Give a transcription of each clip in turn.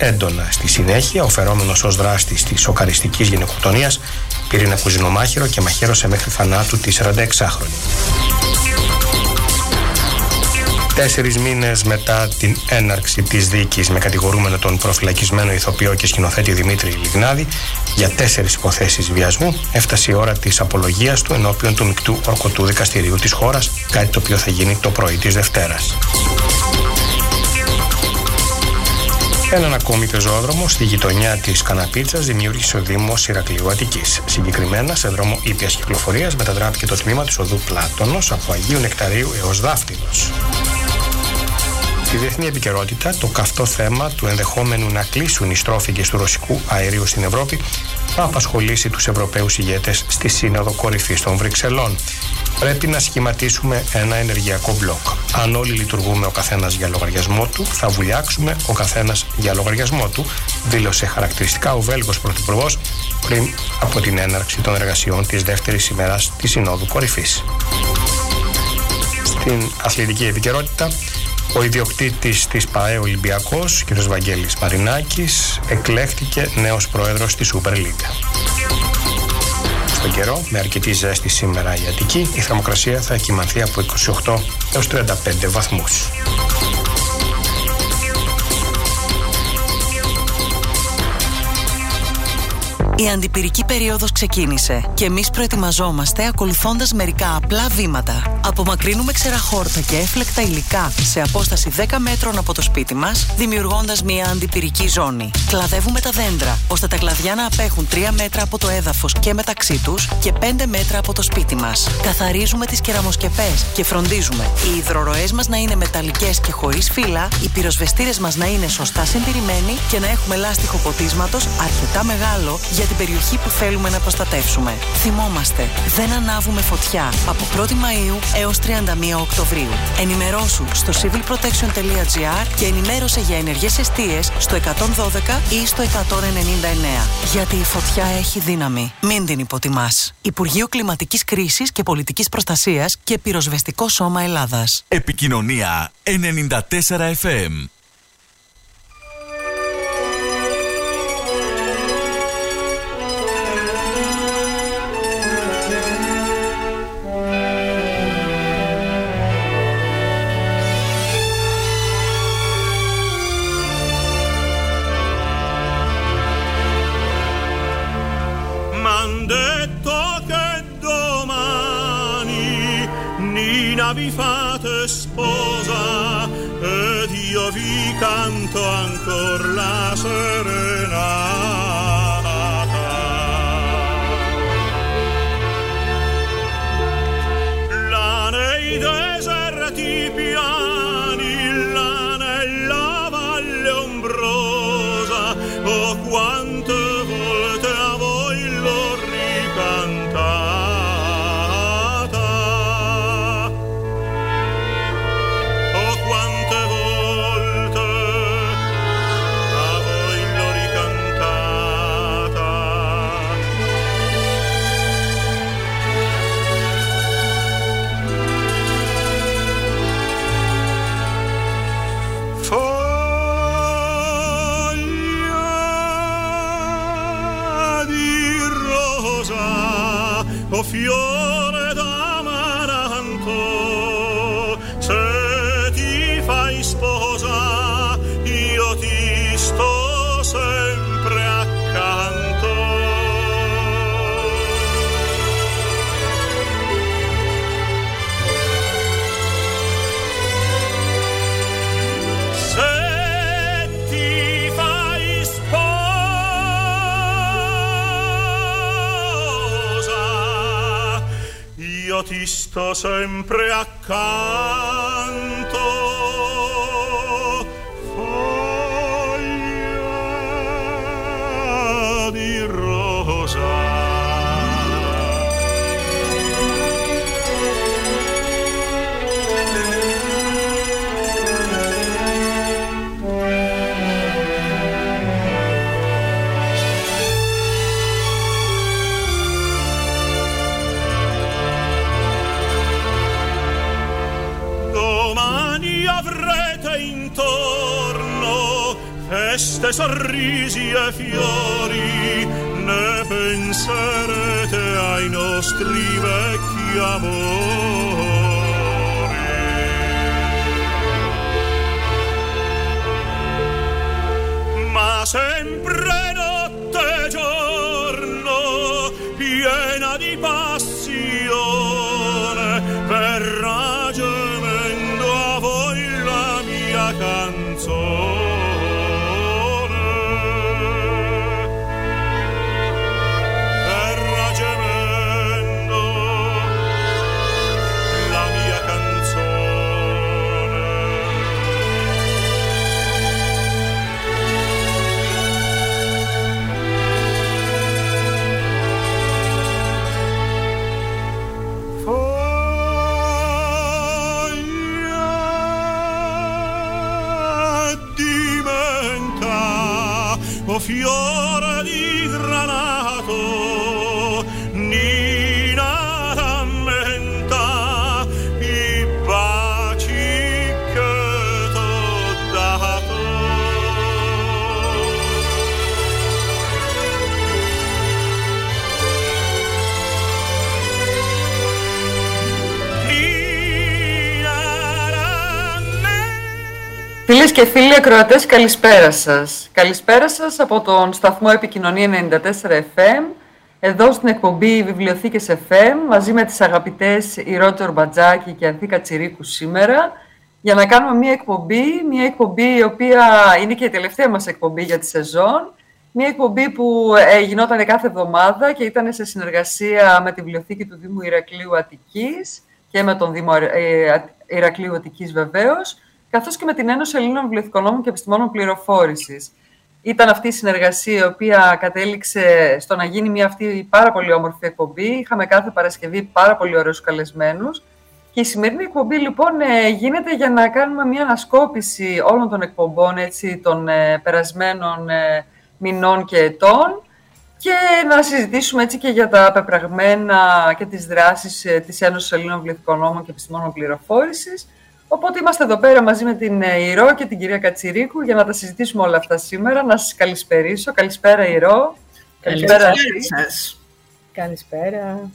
έντονα. Στη συνέχεια, ο φερόμενος ως δράστης της σοκαριστικής γυναικοκτονίας πήρε ένα κουζινομάχαιρο και μαχαίρωσε μέχρι θανάτου τη 46χρονη. Τέσσερις μήνες μετά την έναρξη της δίκη με κατηγορούμενο τον προφυλακισμένο ηθοποιό και σκηνοθέτη Δημήτρη Λιγνάδη για τέσσερις υποθέσεις βιασμού, έφτασε η ώρα της απολογίας του ενώπιον του μεικτού ορκωτού δικαστηρίου της χώρας, κάτι το οποίο θα γίνει το πρωί της Δευτέρας. Έναν ακόμη πεζόδρομο στη γειτονιά της Καναπίτσας δημιούργησε ο Δήμος Ηρακλείου Αττική. Συγκεκριμένα, σε δρόμο ήπιας κυκλοφορίας μετατράπηκε το τμήμα της οδού Πλάτωνος από Αγίου Νεκταρίου έως Δάφτυλο. Στη διεθνή επικαιρότητα, το καυτό θέμα του ενδεχόμενου να κλείσουν οι στρόφιγγες του ρωσικού αερίου στην Ευρώπη θα απασχολήσει τους Ευρωπαίους ηγέτες στη Σύνοδο Κορυφής των Βρυξελών. Πρέπει να σχηματίσουμε ένα ενεργειακό μπλοκ. Αν όλοι λειτουργούμε ο καθένας για λογαριασμό του, θα βουλιάξουμε ο καθένας για λογαριασμό του, δήλωσε χαρακτηριστικά ο Βέλγος Πρωθυπουργός πριν από την έναρξη των εργασιών της δεύτερης ημέρας της Συνόδου Κορυφής. Στην αθλητική επικαιρότητα, ο ιδιοκτήτης της ΠαΕ Ολυμπιακός, κ. Βαγγέλης Μαρινάκης, εκλέχθηκε νέος πρόεδρος της Super League. Στον καιρό, με αρκετή ζέστη σήμερα η Αττική, η θερμοκρασία θα εκκυμανθεί από 28 έως 35 βαθμούς. Η αντιπυρική περίοδος ξεκίνησε και εμείς προετοιμαζόμαστε ακολουθώντας μερικά απλά βήματα. Απομακρύνουμε ξεραχόρτα και έφλεκτα υλικά σε απόσταση 10 μέτρων από το σπίτι μας, δημιουργώντας μια αντιπυρική ζώνη. Κλαδεύουμε τα δέντρα, ώστε τα κλαδιά να απέχουν 3 μέτρα από το έδαφος και μεταξύ τους και 5 μέτρα από το σπίτι μας. Καθαρίζουμε τις κεραμοσκεπές και φροντίζουμε οι υδροροές μας να είναι μεταλλικές και χωρίς φύλλα, οι πυροσβεστήρες μας να είναι σωστά συντηρημένοι και να έχουμε λάστιχο ποτίσματος αρκετά μεγάλο για την περιοχή που θέλουμε να προστατεύσουμε. Θυμόμαστε, δεν ανάβουμε φωτιά από 1η Μαΐου έως 31 Οκτωβρίου. Ενημερώσου στο civilprotection.gr και ενημέρωσε για ενεργές αιστείες στο 112 ή στο 199. Γιατί η φωτιά έχει δύναμη. Μην την υποτιμάς. Υπουργείο Κλιματικής Κρίσης και Πολιτικής Προστασίας και Πυροσβεστικό Σώμα Ελλάδας. Επικοινωνία 94 FM. Vi fate sposa ed io vi canto ancor la serenata. Same. Και φίλοι ακροατές, καλησπέρα σας. Καλησπέρα σας από τον σταθμό Επικοινωνία 94 FM, εδώ στην εκπομπή Βιβλιοθήκες FM, μαζί με τις αγαπητές Ηρώτζορ Μπατζάκη και Ανθή Κατσιρίκου σήμερα, για να κάνουμε μια εκπομπή, μια εκπομπή η οποία είναι και η τελευταία μας εκπομπή για τη σεζόν, μια εκπομπή που ε, γινόταν κάθε εβδομάδα και ήταν σε συνεργασία με τη Βιβλιοθήκη του Δήμου Ηρακλείου Αττικής και με τον Δήμο ε, Α- Ηρακλείου Αττικής βεβαίως, καθώς και με την Ένωση Ελλήνων Βιβλιοθηκονόμων και Επιστημόνων Πληροφόρησης. Ήταν αυτή η συνεργασία η οποία κατέληξε στο να γίνει μια αυτή πάρα πολύ όμορφη εκπομπή. Είχαμε κάθε Παρασκευή πάρα πολύ ωραίους καλεσμένους. Και η σημερινή εκπομπή λοιπόν ε, γίνεται για να κάνουμε μια ανασκόπηση όλων των εκπομπών έτσι, των ε, περασμένων ε, μηνών και ετών και να συζητήσουμε έτσι και για τα πεπραγμένα και τις δράσεις ε, της Ένωσης Ελλήνων Βιβλιοθηκονόμων και Επιστημόνων Πληροφόρησης. Οπότε είμαστε εδώ πέρα μαζί με την ε, Ηρώ και την κυρία Κατσιρίκου για να τα συζητήσουμε όλα αυτά σήμερα. Να σας καλησπερίσω. Καλησπέρα Ηρώ. Καλησπέρα Ανθή. σας. Καλησπέρα.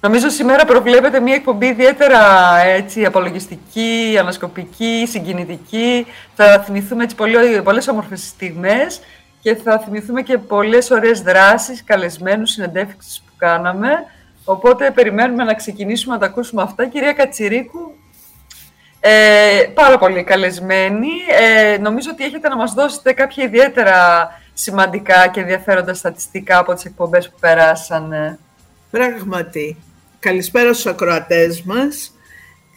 Νομίζω σήμερα προβλέπετε μια εκπομπή ιδιαίτερα έτσι, απολογιστική, ανασκοπική, συγκινητική. Θα θυμηθούμε έτσι, πολύ, πολλές όμορφες στιγμές και θα θυμηθούμε και πολλές ωραίες δράσεις, καλεσμένους, συνεντεύξεις που κάναμε. Οπότε περιμένουμε να ξεκινήσουμε να τα ακούσουμε αυτά. Κυρία Κατσιρίκου, ε, πάρα πολύ καλεσμένη. Ε, νομίζω ότι έχετε να μας δώσετε κάποια ιδιαίτερα σημαντικά και ενδιαφέροντα στατιστικά από τις εκπομπές που περάσανε. Πράγματι, καλησπέρα στους ακροατές μας.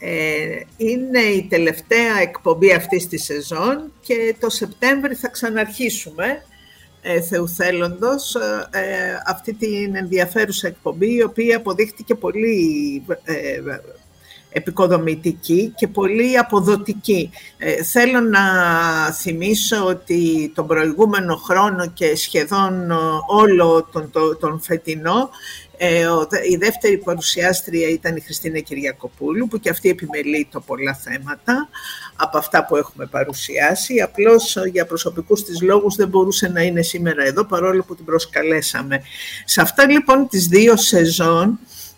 Ε, είναι η τελευταία εκπομπή αυτής της σεζόν και το Σεπτέμβρη θα ξαναρχίσουμε ε, θεουθέλοντος ε, ε, αυτή την ενδιαφέρουσα εκπομπή η οποία αποδείχτηκε πολύ ε, επικοδομητική και πολύ αποδοτική. Ε, θέλω να θυμίσω ότι τον προηγούμενο χρόνο και σχεδόν ε, όλο τον, τον, τον φετινό ε, ο- η δεύτερη παρουσιάστρια ήταν η Χριστίνα Κυριακοπούλου που και αυτή επιμελεί το πολλά θέματα από αυτά που έχουμε παρουσιάσει. Απλώς ε, για προσωπικούς της λόγους δεν μπορούσε να είναι σήμερα εδώ παρόλο που την προσκαλέσαμε. Σε αυτά λοιπόν τις δύο σεζόν ε,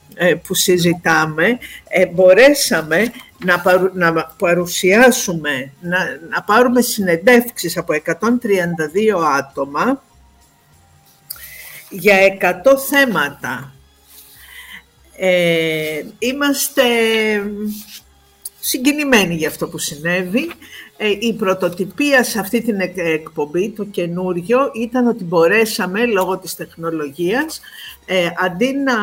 που συζητάμε, ε, μπορέσαμε να, παρου- να παρουσιάσουμε, να, να πάρουμε συνεντεύξεις από 132 άτομα για 100 θέματα. Ε, είμαστε συγκινημένοι για αυτό που συνέβη. Ε, η πρωτοτυπία σε αυτή την εκ- εκπομπή, το καινούριο, ήταν ότι μπορέσαμε, λόγω της τεχνολογίας, ε, αντί να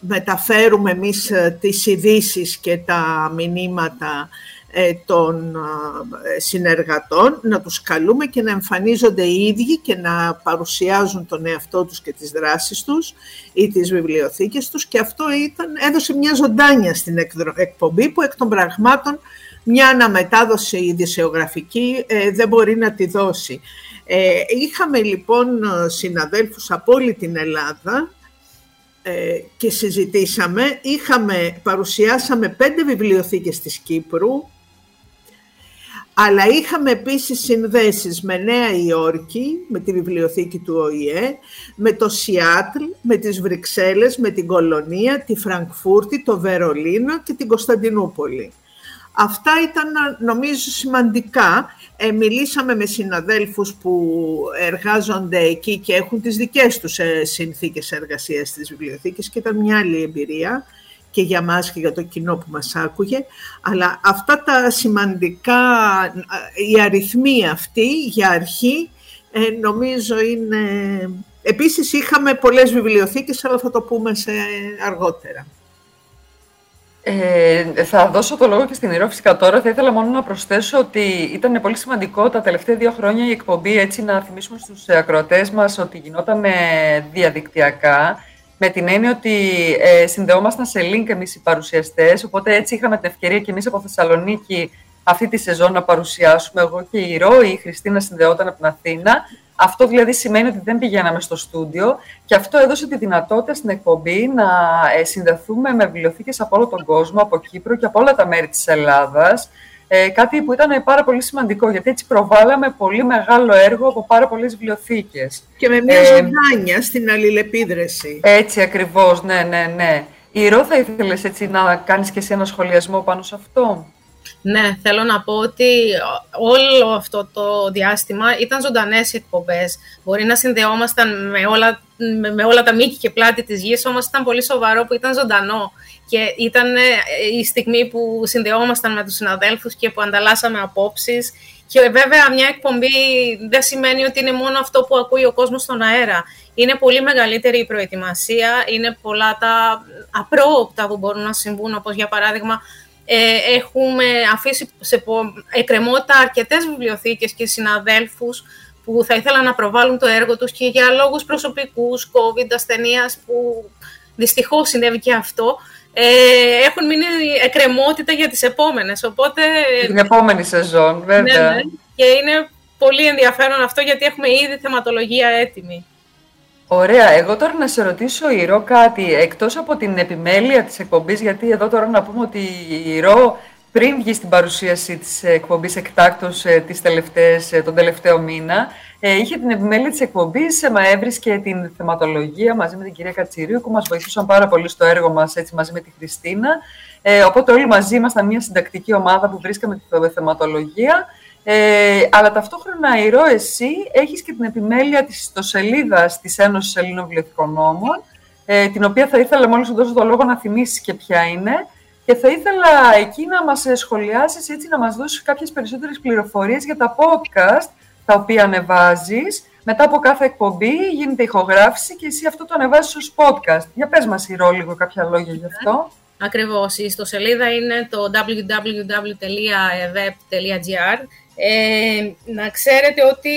μεταφέρουμε εμείς ε, τις ειδήσει και τα μηνύματα ε, των ε, συνεργατών, να τους καλούμε και να εμφανίζονται οι ίδιοι και να παρουσιάζουν τον εαυτό τους και τις δράσεις τους ή τις βιβλιοθήκες τους. Και αυτό ήταν, έδωσε μια ζωντάνια στην εκδρο- εκπομπή που εκ των πραγμάτων μια αναμετάδοση ειδησεογραφική ε, δεν μπορεί να τη δώσει. Ε, είχαμε λοιπόν συναδέλφους από όλη την Ελλάδα ε, και συζητήσαμε, είχαμε, παρουσιάσαμε πέντε βιβλιοθήκες της Κύπρου, αλλά είχαμε επίσης συνδέσεις με Νέα Υόρκη, με τη βιβλιοθήκη του ΟΗΕ, με το Σιάτλ, με τις Βρυξέλλες, με την Κολονία, τη Φραγκφούρτη, το Βερολίνο και την Κωνσταντινούπολη. Αυτά ήταν νομίζω σημαντικά. Ε, μιλήσαμε με συναδέλφους που εργάζονται εκεί και έχουν τις δικές τους ε, συνθήκες εργασίας στις βιβλιοθήκες και ήταν μια άλλη εμπειρία και για μας και για το κοινό που μας άκουγε. Αλλά αυτά τα σημαντικά, η αριθμή αυτή για αρχή ε, νομίζω είναι... Επίσης είχαμε πολλές βιβλιοθήκες, αλλά θα το πούμε σε αργότερα. Ε, θα δώσω το λόγο και στην Ηρώ φυσικά τώρα. Θα ήθελα μόνο να προσθέσω ότι ήταν πολύ σημαντικό τα τελευταία δύο χρόνια η εκπομπή έτσι να θυμίσουμε στους ακροατές μας ότι γινόταν διαδικτυακά με την έννοια ότι ε, συνδεόμασταν σε link εμείς οι παρουσιαστές, οπότε έτσι είχαμε την ευκαιρία και εμείς από Θεσσαλονίκη αυτή τη σεζόν να παρουσιάσουμε εγώ και η Ρο, η Χριστίνα συνδεόταν από την Αθήνα. Αυτό δηλαδή σημαίνει ότι δεν πηγαίναμε στο στούντιο και αυτό έδωσε τη δυνατότητα στην εκπομπή να ε, συνδεθούμε με βιβλιοθήκες από όλο τον κόσμο, από Κύπρο και από όλα τα μέρη της Ελλάδας, ε, κάτι που ήταν πάρα πολύ σημαντικό, γιατί έτσι προβάλαμε πολύ μεγάλο έργο από πάρα πολλές βιβλιοθήκες. Και με μια ε, ζωντάνια στην αλληλεπίδραση. Έτσι ακριβώς, ναι, ναι, ναι. Η Ρο, θα ήθελες έτσι να κάνεις και εσύ ένα σχολιασμό πάνω σε αυτό; Ναι, θέλω να πω ότι όλο αυτό το διάστημα ήταν ζωντανές οι εκπομπές. Μπορεί να συνδεόμασταν με όλα, με, όλα τα μήκη και πλάτη της γης, όμως ήταν πολύ σοβαρό που ήταν ζωντανό. Και ήταν ε, η στιγμή που συνδεόμασταν με τους συναδέλφους και που ανταλλάσσαμε απόψεις. Και βέβαια μια εκπομπή δεν σημαίνει ότι είναι μόνο αυτό που ακούει ο κόσμος στον αέρα. Είναι πολύ μεγαλύτερη η προετοιμασία, είναι πολλά τα απρόοπτα που μπορούν να συμβούν, όπως για παράδειγμα ε, έχουμε αφήσει σε εκκρεμότητα αρκετές βιβλιοθήκες και συναδέλφους που θα ήθελαν να προβάλλουν το έργο τους και για λόγους προσωπικούς, COVID, ασθενείας που δυστυχώς συνέβη και αυτό, ε, έχουν μείνει εκκρεμότητα για τις επόμενες. Οπότε, την επόμενη σεζόν, βέβαια. Ναι, ναι. Και είναι πολύ ενδιαφέρον αυτό γιατί έχουμε ήδη θεματολογία έτοιμη. Ωραία. Εγώ τώρα να σε ρωτήσω, Ηρώ, κάτι. Εκτός από την επιμέλεια της εκπομπής, γιατί εδώ τώρα να πούμε ότι η Ηρώ πριν βγει στην παρουσίαση της εκπομπής εκτάκτως ε, τις τελευταίες, ε, τον τελευταίο μήνα, ε, είχε την επιμέλεια της εκπομπής, μα έβρισκε την θεματολογία μαζί με την κυρία Κατσιρίου, που μας βοηθούσαν πάρα πολύ στο έργο μας, έτσι μαζί με τη Χριστίνα. Ε, οπότε όλοι μαζί ήμασταν μια συντακτική ομάδα που βρίσκαμε τη θεματολογία. Ε, αλλά ταυτόχρονα, Ηρώ, εσύ έχεις και την επιμέλεια της ιστοσελίδας της Ένωσης Ελλήνων Βιβλιοθηκών Νόμων, ε, την οποία θα ήθελα μόλις σου δώσω το λόγο να θυμίσεις και ποια είναι. Και θα ήθελα εκεί να μας σχολιάσεις, έτσι, να μας δώσεις κάποιες περισσότερες πληροφορίες για τα podcast τα οποία ανεβάζεις. Μετά από κάθε εκπομπή γίνεται ηχογράφηση και εσύ αυτό το ανεβάζεις ως podcast. Για πες μας, Ηρώ, λίγο κάποια λόγια γι' αυτό. Ακριβώς. Η ιστοσελίδα είναι το www.web.gr ε, να ξέρετε ότι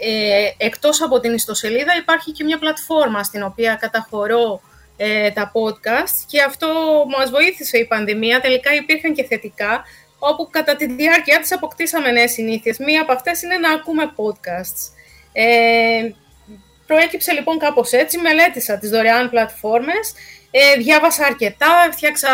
ε, εκτός από την ιστοσελίδα υπάρχει και μια πλατφόρμα στην οποία καταχωρώ ε, τα podcast και αυτό μας βοήθησε η πανδημία. Τελικά υπήρχαν και θετικά, όπου κατά τη διάρκεια της αποκτήσαμε νέες συνήθειες. Μία από αυτές είναι να ακούμε podcasts. Ε, προέκυψε λοιπόν κάπως έτσι, μελέτησα τις δωρεάν πλατφόρμες ε, διάβασα αρκετά, φτιάξα,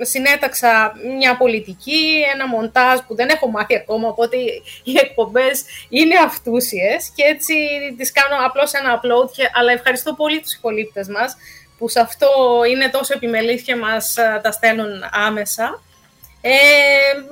συνέταξα μια πολιτική, ένα μοντάζ που δεν έχω μάθει ακόμα, οπότε οι εκπομπές είναι αυτούσιες και έτσι τις κάνω απλώς ένα upload, και, αλλά ευχαριστώ πολύ τους υπολείπτες μας που σε αυτό είναι τόσο επιμελής και μας ε, τα στέλνουν άμεσα. Ε,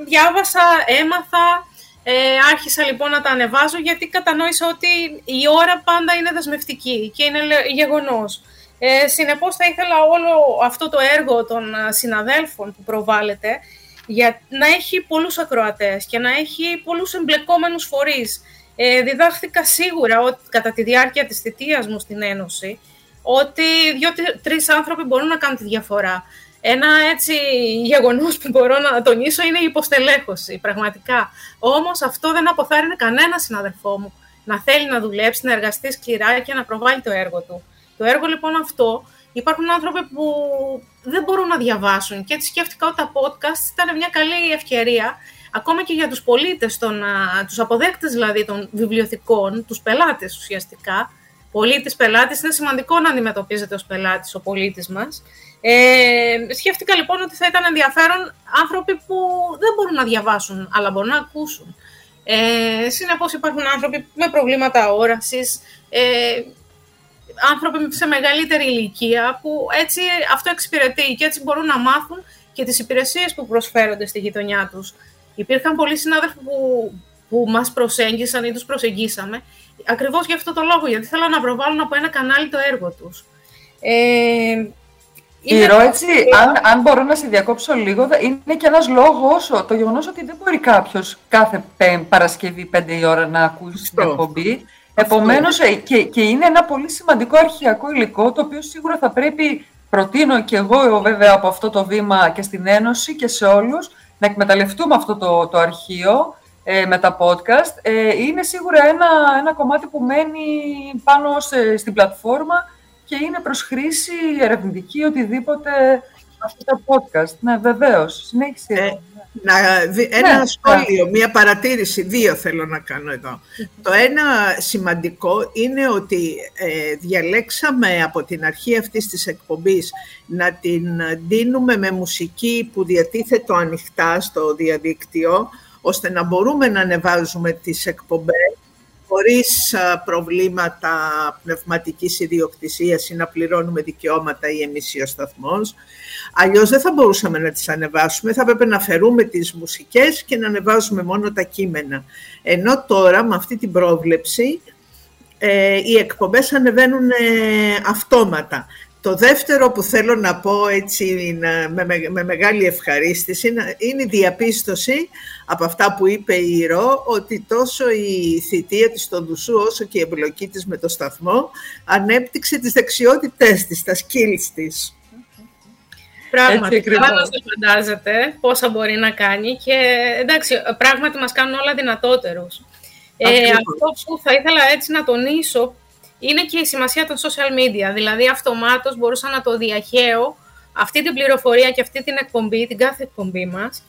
διάβασα, έμαθα, ε, άρχισα λοιπόν να τα ανεβάζω γιατί κατανόησα ότι η ώρα πάντα είναι δεσμευτική και είναι γεγονός. Ε, συνεπώς θα ήθελα όλο αυτό το έργο των ε, συναδέλφων που προβάλλεται για να έχει πολλούς ακροατές και να έχει πολλούς εμπλεκόμενους φορείς. Ε, διδάχθηκα σίγουρα ότι κατά τη διάρκεια της θητείας μου στην Ένωση ότι δύο-τρεις άνθρωποι μπορούν να κάνουν τη διαφορά. Ένα έτσι γεγονός που μπορώ να τονίσω είναι η υποστελέχωση, πραγματικά. Όμως αυτό δεν αποθάρρυνε κανένα συναδελφό μου να θέλει να δουλέψει, να εργαστεί σκληρά και να προβάλλει το έργο του. Το έργο λοιπόν αυτό, υπάρχουν άνθρωποι που δεν μπορούν να διαβάσουν και έτσι σκέφτηκα ότι τα podcast ήταν μια καλή ευκαιρία ακόμα και για τους πολίτες, τον, τους αποδέκτες δηλαδή των βιβλιοθηκών, τους πελάτες ουσιαστικά, πολίτης-πελάτης, είναι σημαντικό να αντιμετωπίζεται ως πελάτης ο πολίτης μας. Ε, σκέφτηκα λοιπόν ότι θα ήταν ενδιαφέρον άνθρωποι που δεν μπορούν να διαβάσουν, αλλά μπορούν να ακούσουν. Ε, συνεπώς υπάρχουν άνθρωποι με προβλήματα όρασης, ε, άνθρωποι σε μεγαλύτερη ηλικία που έτσι αυτό εξυπηρετεί και έτσι μπορούν να μάθουν και τις υπηρεσίες που προσφέρονται στη γειτονιά τους. Υπήρχαν πολλοί συνάδελφοι που, που μας προσέγγισαν ή τους προσεγγίσαμε ακριβώς για αυτό το λόγο, γιατί θέλουν να προβάλλουν από ένα κανάλι το έργο τους. Ε, Ηρώ, έτσι, αν, αν μπορώ να σε διακόψω λίγο, είναι και ένας λόγος το γεγονός ότι δεν μπορεί κάποιος κάθε Παρασκευή 5 η ώρα να ακούσει την εκπομπή. Επομένως, ε, και, και είναι ένα πολύ σημαντικό αρχιακό υλικό, το οποίο σίγουρα θα πρέπει, προτείνω και εγώ βέβαια από αυτό το βήμα και στην Ένωση και σε όλους, να εκμεταλλευτούμε αυτό το, το αρχείο ε, με τα podcast. Ε, είναι σίγουρα ένα, ένα κομμάτι που μένει πάνω στην πλατφόρμα και είναι προς χρήση ερευνητική, οτιδήποτε αυτά τα podcast. Ναι, βεβαίως. Συνέχισε. Ε, να, ένα ναι, σχόλιο, ναι. μία παρατήρηση, δύο θέλω να κάνω εδώ. Το ένα σημαντικό είναι ότι ε, διαλέξαμε από την αρχή αυτής της εκπομπής να την δίνουμε με μουσική που διατίθετο ανοιχτά στο διαδίκτυο, ώστε να μπορούμε να ανεβάζουμε τις εκπομπές χωρίς προβλήματα πνευματικής ιδιοκτησίας ή να πληρώνουμε δικαιώματα ή εμείς ή ο σταθμός. Αλλιώς δεν θα μπορούσαμε να τις ανεβάσουμε, θα έπρεπε να φερούμε τις μουσικές και να ανεβάζουμε μόνο τα κείμενα. Ενώ τώρα με αυτή την πρόβλεψη ε, οι εκπομπές ανεβαίνουν ε, αυτόματα. Το δεύτερο που θέλω να πω έτσι με, μεγάλη ευχαρίστηση είναι η διαπίστωση από αυτά που είπε η Ρο ότι τόσο η θητεία της στον Δουσού όσο και η εμπλοκή της με το σταθμό ανέπτυξε τις δεξιότητές της, τα skills της. Πράγματι, καλά να το φαντάζεται πόσα μπορεί να κάνει και εντάξει, πράγματι μας κάνουν όλα δυνατότερους. Ε, αυτό που θα ήθελα έτσι να τονίσω είναι και η σημασία των social media. Δηλαδή, αυτομάτως μπορούσα να το διαχέω αυτή την πληροφορία και αυτή την εκπομπή, την κάθε εκπομπή μας,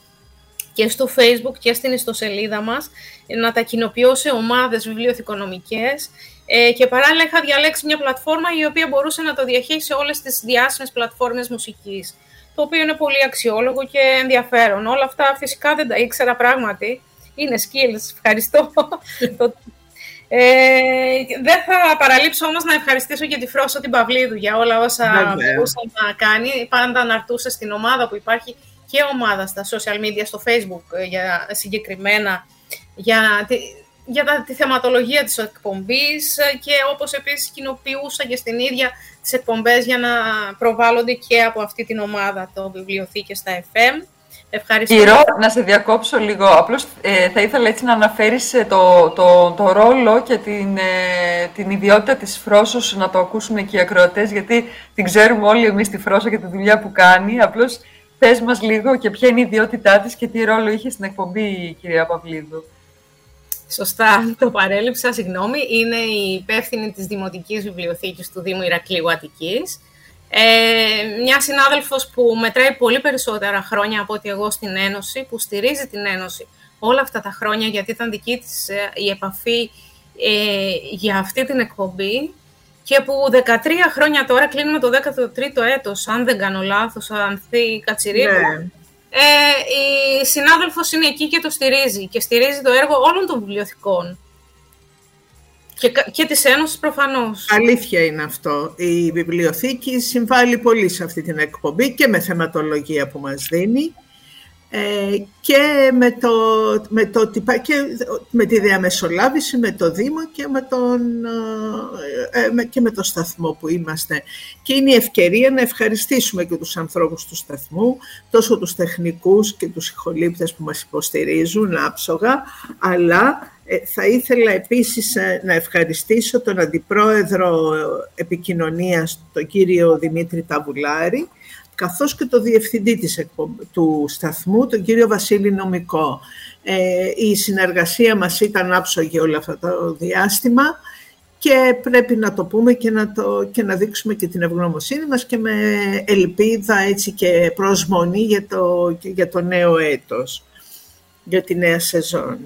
και στο facebook και στην ιστοσελίδα μας, να τα κοινοποιώ σε ομάδες βιβλιοθηκονομικές ε, και παράλληλα είχα διαλέξει μια πλατφόρμα η οποία μπορούσε να το διαχέει σε όλες τις διάσημες πλατφόρμες μουσικής, το οποίο είναι πολύ αξιόλογο και ενδιαφέρον. Όλα αυτά φυσικά δεν τα ήξερα πράγματι. Είναι skills, ευχαριστώ. Ε, δεν θα παραλείψω όμως να ευχαριστήσω και τη Φρόσο την Παυλίδου για όλα όσα μπορούσε να κάνει. Πάντα να αρτούσε στην ομάδα που υπάρχει και ομάδα στα social media, στο facebook ε, για, συγκεκριμένα για, τη, για τα, τη θεματολογία της εκπομπής ε, και όπως επίσης κοινοποιούσα και στην ίδια τις εκπομπές για να προβάλλονται και από αυτή την ομάδα το βιβλιοθήκες στα FM. Ευχαριστώ. Ηρώ, να σε διακόψω λίγο. Απλώς ε, θα ήθελα έτσι να αναφέρεις ε, το, το, το ρόλο και την, ε, την ιδιότητα της Φρόσος να το ακούσουν και οι ακροατές, γιατί την ξέρουμε όλοι εμείς τη Φρόσο και τη δουλειά που κάνει. Απλώς πες μας λίγο και ποια είναι η ιδιότητά της και τι ρόλο είχε στην εκπομπή, κυρία Παυλίδου. Σωστά, το παρέλειψα, συγγνώμη. Είναι η υπεύθυνη της Δημοτικής Βιβλιοθήκης του Δήμου Ηρακλείου Αττικής ε, μια συνάδελφος που μετράει πολύ περισσότερα χρόνια από ότι εγώ στην Ένωση, που στηρίζει την Ένωση όλα αυτά τα χρόνια, γιατί ήταν δική της ε, η επαφή ε, για αυτή την εκπομπή και που 13 χρόνια τώρα κλείνουμε το 13ο έτος, αν δεν κάνω λάθος, Ανθή Κατσιρίκου. Ναι. Ε, η συνάδελφος είναι εκεί και το στηρίζει και στηρίζει το έργο όλων των βιβλιοθηκών. Και, και της Ένωσης προφανώς. Αλήθεια είναι αυτό. Η βιβλιοθήκη συμβάλλει πολύ σε αυτή την εκπομπή και με θεματολογία που μας δίνει ε, και, με το, με, το, και με τη διαμεσολάβηση με το Δήμο και με, τον, ε, ε, και με το σταθμό που είμαστε. Και είναι η ευκαιρία να ευχαριστήσουμε και τους ανθρώπους του σταθμού, τόσο τους τεχνικούς και τους ηχολήπτες που μας υποστηρίζουν άψογα, αλλά ε, θα ήθελα επίσης ε, να ευχαριστήσω τον Αντιπρόεδρο Επικοινωνίας, τον κύριο Δημήτρη Ταβουλάρη, καθώς και το Διευθυντή της, του σταθμού, τον κύριο Βασίλη Νομικό. Ε, η συνεργασία μας ήταν άψογη όλο αυτό το διάστημα και πρέπει να το πούμε και να, το, και να δείξουμε και την ευγνωμοσύνη μας και με ελπίδα έτσι και προσμονή για το, για το νέο έτος, για τη νέα σεζόν.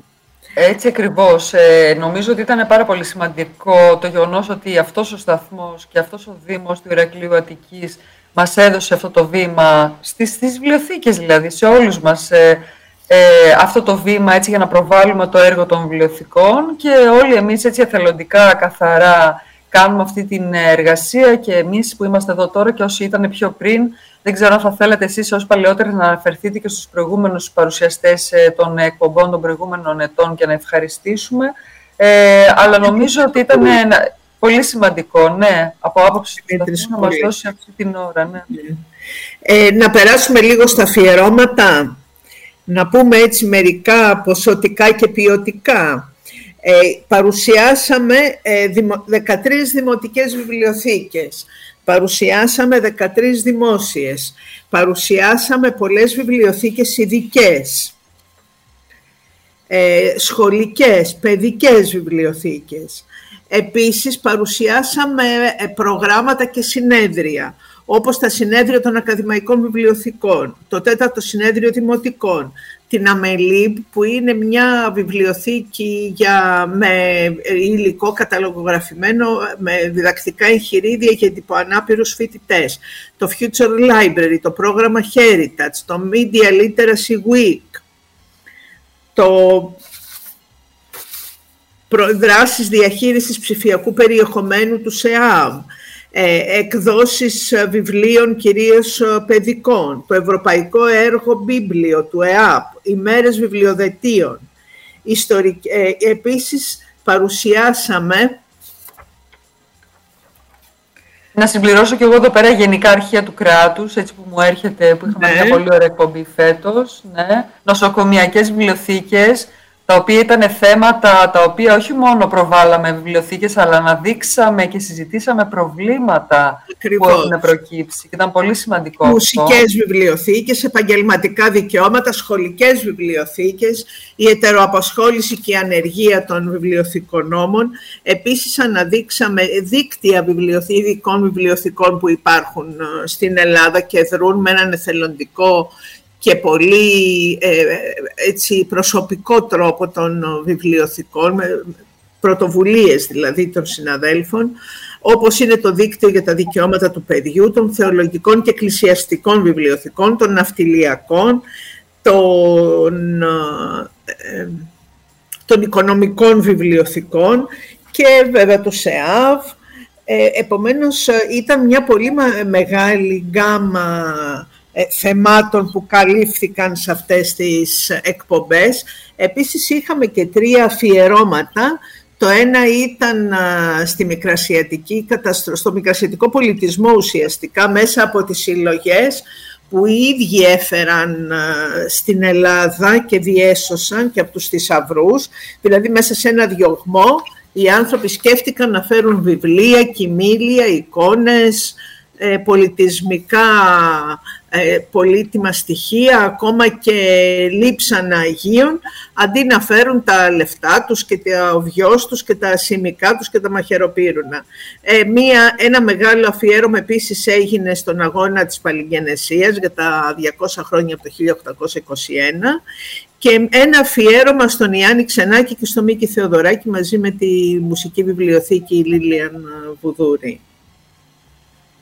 Έτσι ακριβώς. Ε, νομίζω ότι ήταν πάρα πολύ σημαντικό το γεγονός ότι αυτός ο σταθμός και αυτός ο Δήμος του Ηρακλείου Αττικής μας έδωσε αυτό το βήμα στις, στις βιβλιοθήκες δηλαδή, σε όλους μας ε, ε, αυτό το βήμα έτσι για να προβάλλουμε το έργο των βιβλιοθηκών και όλοι εμείς έτσι εθελοντικά, καθαρά κάνουμε αυτή την εργασία και εμείς που είμαστε εδώ τώρα και όσοι ήταν πιο πριν δεν ξέρω αν θα θέλετε εσείς ως παλαιότεροι να αναφερθείτε και στους προηγούμενους παρουσιαστές ε, των εκπομπών των προηγούμενων ετών και να ευχαριστήσουμε. Ε, αλλά νομίζω ότι ήταν πολύ σημαντικό, ναι, από άποψη του να μας δώσει αυτή την ώρα. Ναι. ναι. Ε, να περάσουμε λίγο στα αφιερώματα, να πούμε έτσι μερικά ποσοτικά και ποιοτικά. Ε, παρουσιάσαμε ε, 13 δημοτικές βιβλιοθήκες. Παρουσιάσαμε 13 δημόσιες. Παρουσιάσαμε πολλές βιβλιοθήκες ειδικές. Ε, σχολικές, παιδικές βιβλιοθήκες. Επίσης παρουσιάσαμε ε, προγράμματα και συνέδρια, όπως τα συνέδρια των ακαδημαϊκών βιβλιοθηκών, το τέταρτο συνέδριο δημοτικών, την Αμελίμπ που είναι μια βιβλιοθήκη για, με υλικό καταλογογραφημένο, με διδακτικά εγχειρίδια για τυποανάπηρους φοιτητές. Το Future Library, το πρόγραμμα Heritage, το Media Literacy Week, το δράσεις διαχείρισης ψηφιακού περιεχομένου του ΣΕΑΒ, ε, εκδόσεις ε, βιβλίων κυρίως ε, παιδικών, το Ευρωπαϊκό Έργο Μπίμπλιο του ΕΑΠ, ημέρες βιβλιοδετίων. Ιστορικ... επίσης παρουσιάσαμε να συμπληρώσω και εγώ εδώ πέρα γενικά αρχεία του κράτους, έτσι που μου έρχεται, που είχαμε ναι. μια πολύ ωραία εκπομπή φέτος. Ναι. Νοσοκομιακές βιβλιοθήκες, τα οποία ήταν θέματα τα οποία όχι μόνο προβάλαμε βιβλιοθήκες, αλλά αναδείξαμε και συζητήσαμε προβλήματα που έχουν προκύψει. Και ήταν πολύ σημαντικό Μουσικές αυτό. βιβλιοθήκες, επαγγελματικά δικαιώματα, σχολικές βιβλιοθήκες, η ετεροαπασχόληση και η ανεργία των βιβλιοθηκονόμων. Επίσης αναδείξαμε δίκτυα βιβλιοθήκων βιβλιοθηκών που υπάρχουν ε, στην Ελλάδα και δρούν με έναν εθελοντικό και πολύ ε, έτσι, προσωπικό τρόπο των βιβλιοθηκών, με πρωτοβουλίες δηλαδή των συναδέλφων, όπως είναι το δίκτυο για τα δικαιώματα του παιδιού, των θεολογικών και εκκλησιαστικών βιβλιοθηκών, των ναυτιλιακών, των, ε, των οικονομικών βιβλιοθηκών και βέβαια το ΣΕΑΒ. Ε, επομένως ήταν μια πολύ μεγάλη γκάμα ε, θεμάτων που καλύφθηκαν σε αυτές τις εκπομπές. Επίσης είχαμε και τρία αφιερώματα. Το ένα ήταν στη μικρασιατική, στο μικρασιατικό πολιτισμό ουσιαστικά μέσα από τις συλλογές που οι ίδιοι έφεραν στην Ελλάδα και διέσωσαν και από τους θησαυρούς. Δηλαδή μέσα σε ένα διωγμό οι άνθρωποι σκέφτηκαν να φέρουν βιβλία, κοιμήλια, εικόνες, ε, πολιτισμικά ε, πολύτιμα στοιχεία, ακόμα και λείψανα Αγίων, αντί να φέρουν τα λεφτά τους και τα οβιός τους και τα σημικά τους και τα μαχαιροπύρουνα. Ε, μία, ένα μεγάλο αφιέρωμα επίσης έγινε στον αγώνα της Παλιγενεσίας για τα 200 χρόνια από το 1821 και ένα αφιέρωμα στον Ιάννη Ξενάκη και στο Μίκη Θεοδωράκη μαζί με τη μουσική βιβλιοθήκη Λίλιαν Βουδούρη.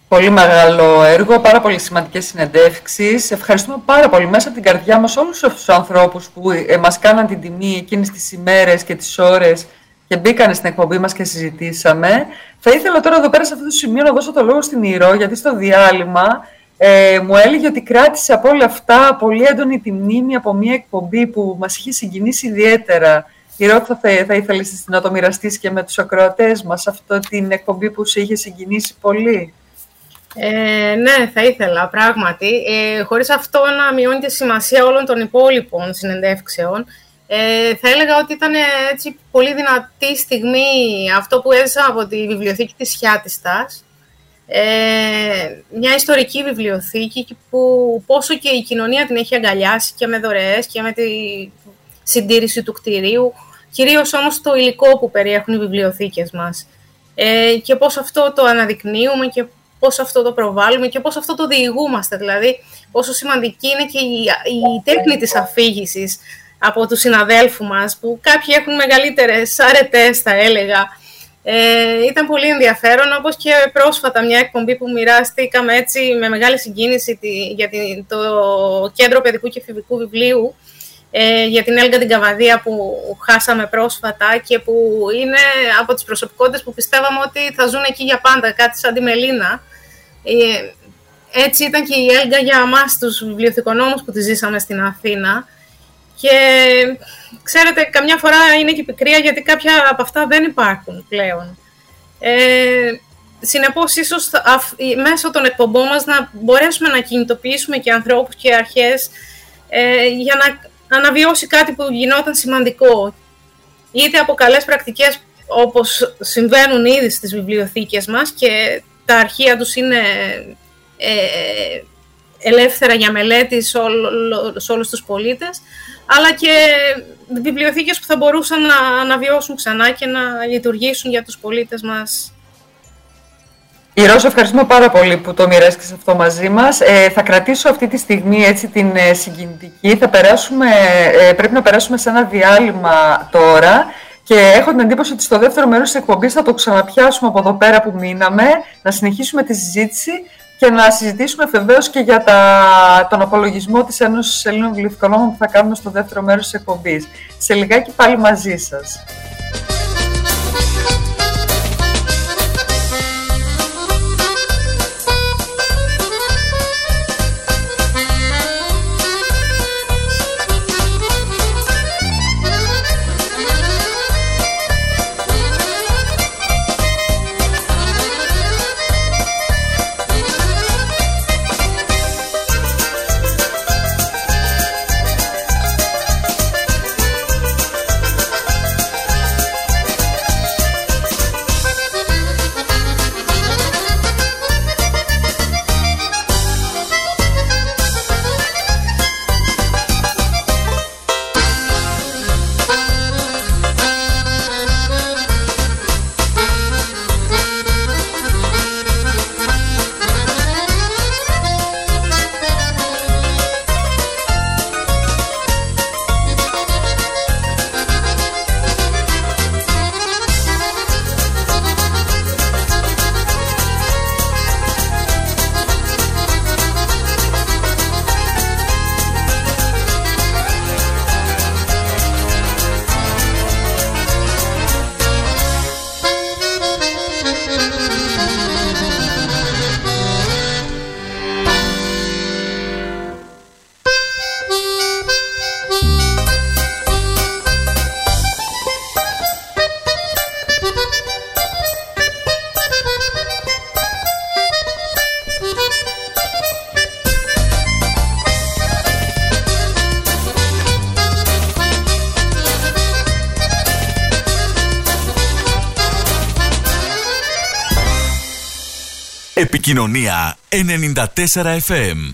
Πολύ μεγάλο έργο, πάρα πολύ σημαντικές συνεντεύξεις. Ευχαριστούμε πάρα πολύ μέσα από την καρδιά μας όλους τους ανθρώπους που ε, μας κάναν την τιμή εκείνες τις ημέρες και τις ώρες και μπήκαν στην εκπομπή μας και συζητήσαμε. Θα ήθελα τώρα εδώ πέρα σε αυτό το σημείο να δώσω το λόγο στην Ηρώ, γιατί στο διάλειμμα ε, μου έλεγε ότι κράτησε από όλα αυτά πολύ έντονη τη μνήμη από μια εκπομπή που μας είχε συγκινήσει ιδιαίτερα. Ηρώ, θα, θα ήθελες να το μοιραστείς και με τους ακροατές μας αυτό την εκπομπή που σε είχε συγκινήσει πολύ; Ε, ναι, θα ήθελα, πράγματι. Ε, χωρίς αυτό να μειώνει τη σημασία όλων των υπόλοιπων συνεντεύξεων, ε, θα έλεγα ότι ήταν έτσι πολύ δυνατή στιγμή αυτό που έζησα από τη βιβλιοθήκη της Χιάτιστας. Ε, μια ιστορική βιβλιοθήκη που πόσο και η κοινωνία την έχει αγκαλιάσει και με δωρεές και με τη συντήρηση του κτηρίου, κυρίως όμως το υλικό που περιέχουν οι βιβλιοθήκες μας. Ε, και πώς αυτό το αναδεικνύουμε και πώς αυτό το προβάλλουμε και πώς αυτό το διηγούμαστε. Δηλαδή, πόσο σημαντική είναι και η, η τέχνη της αφήγησης από τους συναδέλφους μας, που κάποιοι έχουν μεγαλύτερες αρετές θα έλεγα. Ε, ήταν πολύ ενδιαφέρον, όπως και πρόσφατα μια εκπομπή που μοιράστηκαμε έτσι με μεγάλη συγκίνηση για το Κέντρο Παιδικού και Εφηβικού Βιβλίου, ε, για την Έλγα την Καβαδία που χάσαμε πρόσφατα και που είναι από τις προσωπικότητες που πιστεύαμε ότι θα ζουν εκεί για πάντα, κάτι σαν τη Μελίνα. Ε, έτσι ήταν και η Έλγα για μας τους βιβλιοθηκονόμους που τη ζήσαμε στην Αθήνα. Και ξέρετε, καμιά φορά είναι και πικρία γιατί κάποια από αυτά δεν υπάρχουν πλέον. Ε, συνεπώς, ίσως μέσω των εκπομπών μας να μπορέσουμε να κινητοποιήσουμε και ανθρώπους και αρχές ε, για να αναβιώσει κάτι που γινόταν σημαντικό. Είτε από καλές πρακτικές όπως συμβαίνουν ήδη στις βιβλιοθήκες μας και τα αρχεία τους είναι ε, ελεύθερα για μελέτη σε, όλο, σε όλους τους πολίτες, αλλά και βιβλιοθήκες που θα μπορούσαν να αναβιώσουν ξανά και να λειτουργήσουν για τους πολίτες μας η Ρώσα, ευχαριστούμε πάρα πολύ που το μοιράστηκες αυτό μαζί μας. Ε, θα κρατήσω αυτή τη στιγμή έτσι την ε, συγκινητική. Θα περάσουμε, ε, πρέπει να περάσουμε σε ένα διάλειμμα τώρα και έχω την εντύπωση ότι στο δεύτερο μέρος της εκπομπής θα το ξαναπιάσουμε από εδώ πέρα που μείναμε, να συνεχίσουμε τη συζήτηση και να συζητήσουμε βεβαίως και για τα, τον απολογισμό της Ένωσης Ελλήνων Βιβλιοθηκονόμων που θα κάνουμε στο δεύτερο μέρος της εκπομπής. Σε λιγάκι πάλι μαζί σας. Επικοινωνία 94 FM.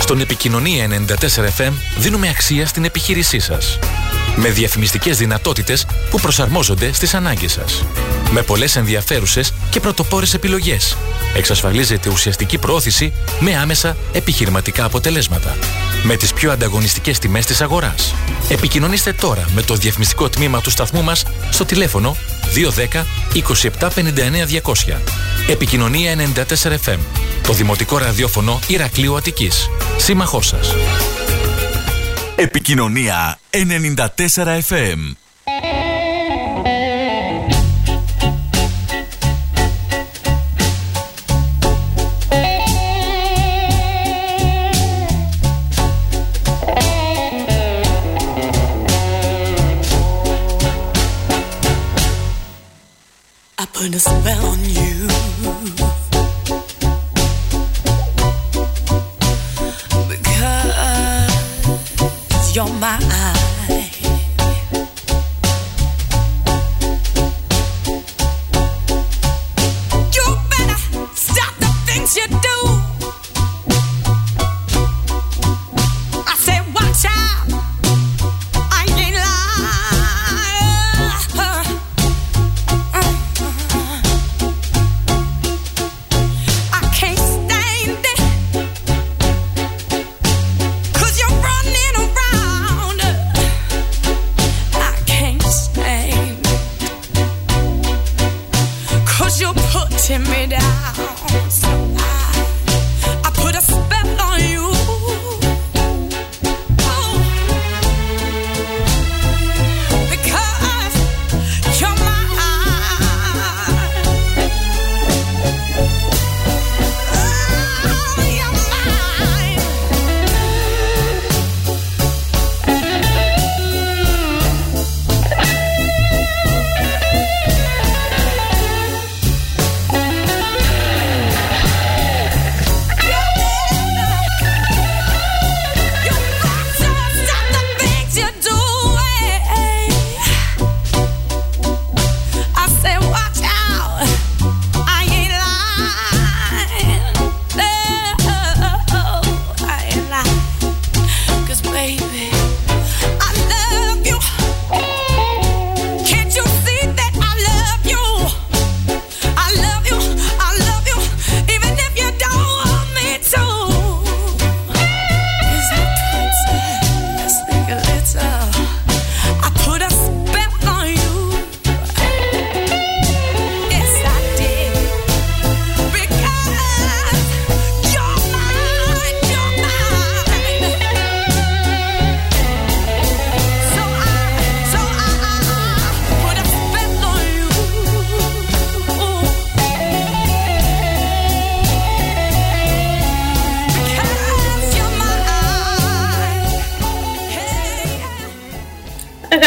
Στον Επικοινωνία 94 FM δίνουμε αξία στην επιχείρησή σας. Με διαφημιστικές δυνατότητες που προσαρμόζονται στις ανάγκες σας. Με πολλές ενδιαφέρουσες και πρωτοπόρες επιλογές. Εξασφαλίζεται ουσιαστική προώθηση με άμεσα επιχειρηματικά αποτελέσματα. Με τις πιο ανταγωνιστικές τιμές της αγοράς. Επικοινωνήστε τώρα με το διαφημιστικό τμήμα του σταθμού μας στο τηλέφωνο 210 27 59 200. Επικοινωνία 94 FM. Το Δημοτικό Ραδιόφωνο Ηρακλείου Αττικής. Σύμμαχός σας. Επικοινωνία 94 FM.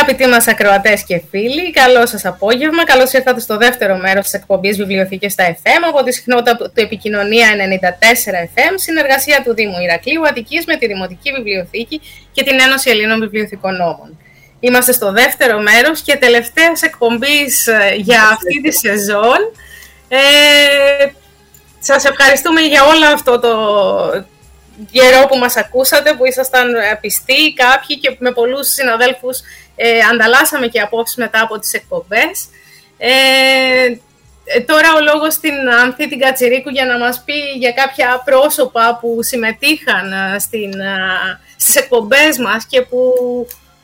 Αγαπητοί μας ακροατές και φίλοι, καλό σας απόγευμα. Καλώς ήρθατε στο δεύτερο μέρος της εκπομπής Βιβλιοθήκες στα FM από τη συχνότητα του Επικοινωνία 94 FM, συνεργασία του Δήμου Ηρακλείου Αττικής με τη Δημοτική Βιβλιοθήκη και την Ένωση Ελλήνων Βιβλιοθηκονόμων. Είμαστε στο δεύτερο μέρος και τελευταίας εκπομπής ε, για αυτή τη σεζόν. Ε, σας ευχαριστούμε για όλο αυτό το καιρό που μας ακούσατε, που ήσασταν ε, πιστοί κάποιοι και με πολλούς συναδέλφους ε, ανταλλάσσαμε και απόψεις μετά από τις εκπομπές. Ε, ε, τώρα ο λόγος στην Ανθή την Κατσιρίκου για να μας πει για κάποια πρόσωπα που συμμετείχαν ε, στην, ε, στις εκπομπές μας και που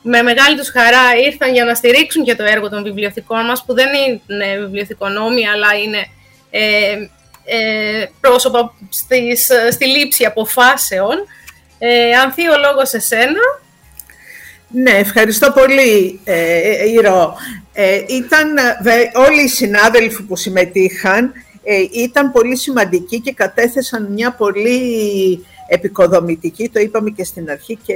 με μεγάλη τους χαρά ήρθαν για να στηρίξουν και το έργο των βιβλιοθηκών μας που δεν είναι βιβλιοθηκονόμοι αλλά είναι ε, ε, πρόσωπα στις, στη λήψη αποφάσεων. Ε, Ανθή, ο λόγος σε σένα. Ναι, ευχαριστώ πολύ, ε, Ηρώ. Ε, ήταν, βε- όλοι οι συνάδελφοι που συμμετείχαν ε, ήταν πολύ σημαντικοί και κατέθεσαν μια πολύ επικοδομητική, το είπαμε και στην αρχή, και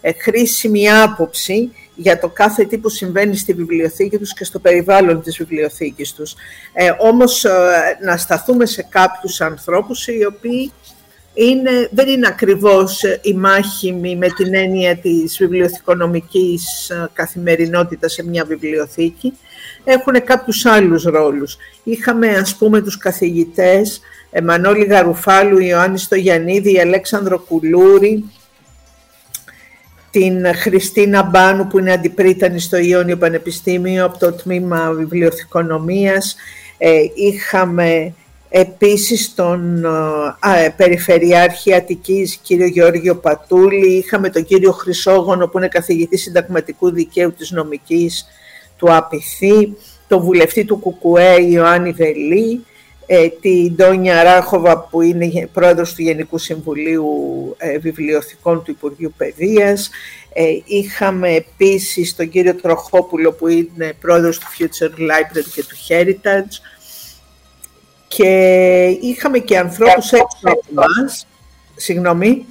ε, χρήσιμη άποψη για το κάθε τι που συμβαίνει στη βιβλιοθήκη τους και στο περιβάλλον της βιβλιοθήκης τους. Ε, όμως, ε, να σταθούμε σε κάποιους ανθρώπους οι οποίοι είναι, δεν είναι ακριβώς ε, η μάχημη με την έννοια της βιβλιοθηκονομικής ε, καθημερινότητας σε μια βιβλιοθήκη. Έχουν κάποιους άλλους ρόλους. Είχαμε, ας πούμε, τους καθηγητές ε, Μανώλη Γαρουφάλου, Ιωάννης Στογιαννίδη, Αλέξανδρο Κουλούρη, την Χριστίνα Μπάνου που είναι αντιπρίτανη στο Ιόνιο Πανεπιστήμιο από το Τμήμα Βιβλιοθηκονομίας. Ε, είχαμε επίσης τον ε, Περιφερειάρχη Αττικής κύριο Γεώργιο Πατούλη, είχαμε τον κύριο Χρυσόγονο που είναι καθηγητής συνταγματικού δικαίου της νομικής του ΑΠΙΘΗ, τον βουλευτή του ΚΚΕ Ιωάννη Βελή, ε, την Ντόνια Ράχοβα που είναι πρόεδρος του Γενικού Συμβουλίου ε, Βιβλιοθηκών του Υπουργείου Παιδείας. Ε, είχαμε επίσης τον κύριο Τροχόπουλο που είναι πρόεδρος του Future Library και του Heritage. Και είχαμε και ανθρώπους έξω από εμάς. Συγγνώμη.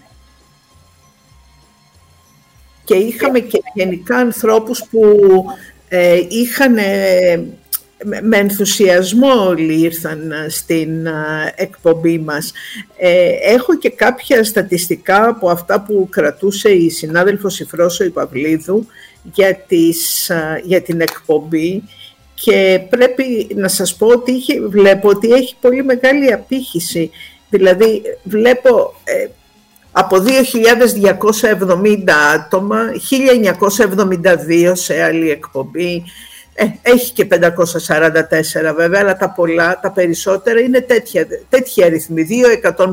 Και είχαμε και γενικά ανθρώπους που ε, είχαν ε, με- με ενθουσιασμό όλοι ήρθαν ε, στην ε, εκπομπή μας. Ε, έχω και κάποια στατιστικά από αυτά που κρατούσε η συνάδελφος η Φρόσο η Παυλίδου για, τις, ε, για την εκπομπή και πρέπει να σας πω ότι είχε, βλέπω ότι έχει πολύ μεγάλη απήχηση. Δηλαδή βλέπω ε, από 2.270 άτομα, 1.972 σε άλλη εκπομπή, ε, έχει και 544 βέβαια, αλλά τα πολλά, τα περισσότερα είναι τέτοια, τέτοια αριθμοί, 2.155,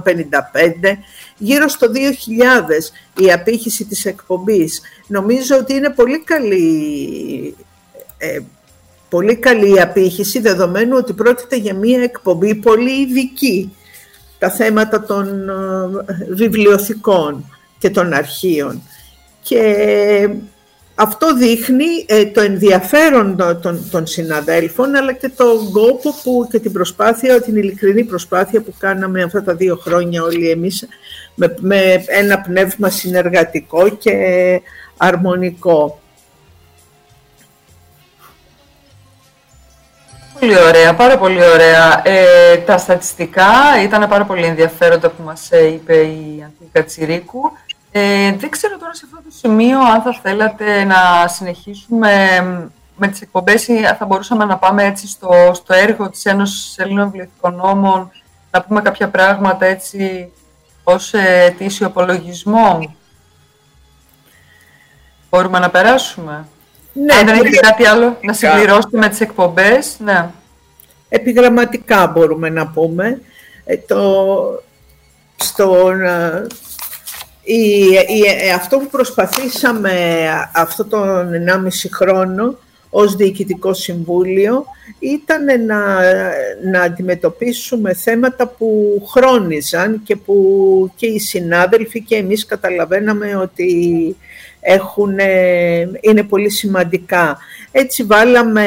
γύρω στο 2.000 η απήχηση της εκπομπής. Νομίζω ότι είναι πολύ καλή ε, πολύ καλή η απήχηση, δεδομένου ότι πρόκειται για μία εκπομπή πολύ ειδική. Τα θέματα των ε, βιβλιοθηκών και των αρχείων. Και αυτό δείχνει ε, το ενδιαφέρον των, των συναδέλφων, αλλά και τον κόπο που, και την προσπάθεια, την ειλικρινή προσπάθεια που κάναμε αυτά τα δύο χρόνια όλοι εμείς με, με ένα πνεύμα συνεργατικό και αρμονικό. Πολύ ωραία, πάρα πολύ ωραία. Ε, τα στατιστικά ήταν πάρα πολύ ενδιαφέροντα που μας ε, είπε η Ανθίκα Τσιρίκου. Ε, δεν ξέρω τώρα σε αυτό το σημείο αν θα θέλατε να συνεχίσουμε με τις εκπομπές ή θα μπορούσαμε να πάμε έτσι στο, στο έργο της Ένωσης Ελλήνων Βιβλιοθηκονόμων να πούμε κάποια πράγματα έτσι ως αιτήσιο απολογισμό. Μπορούμε να περάσουμε; Ναι, Αν δεν έχετε πολύ κάτι άλλο να επιγραμματικά. συμπληρώσετε με τις εκπομπές, ναι. Επιγραμματικά μπορούμε να πούμε. Ε, το, στον, ε, η, η- ε, αυτό που προσπαθήσαμε αυτό τον 1,5 χρόνο ως Διοικητικό Συμβούλιο ήταν να, να αντιμετωπίσουμε θέματα που χρόνιζαν και που και οι συνάδελφοι και εμείς καταλαβαίναμε ότι έχουν, ε, είναι πολύ σημαντικά. Έτσι βάλαμε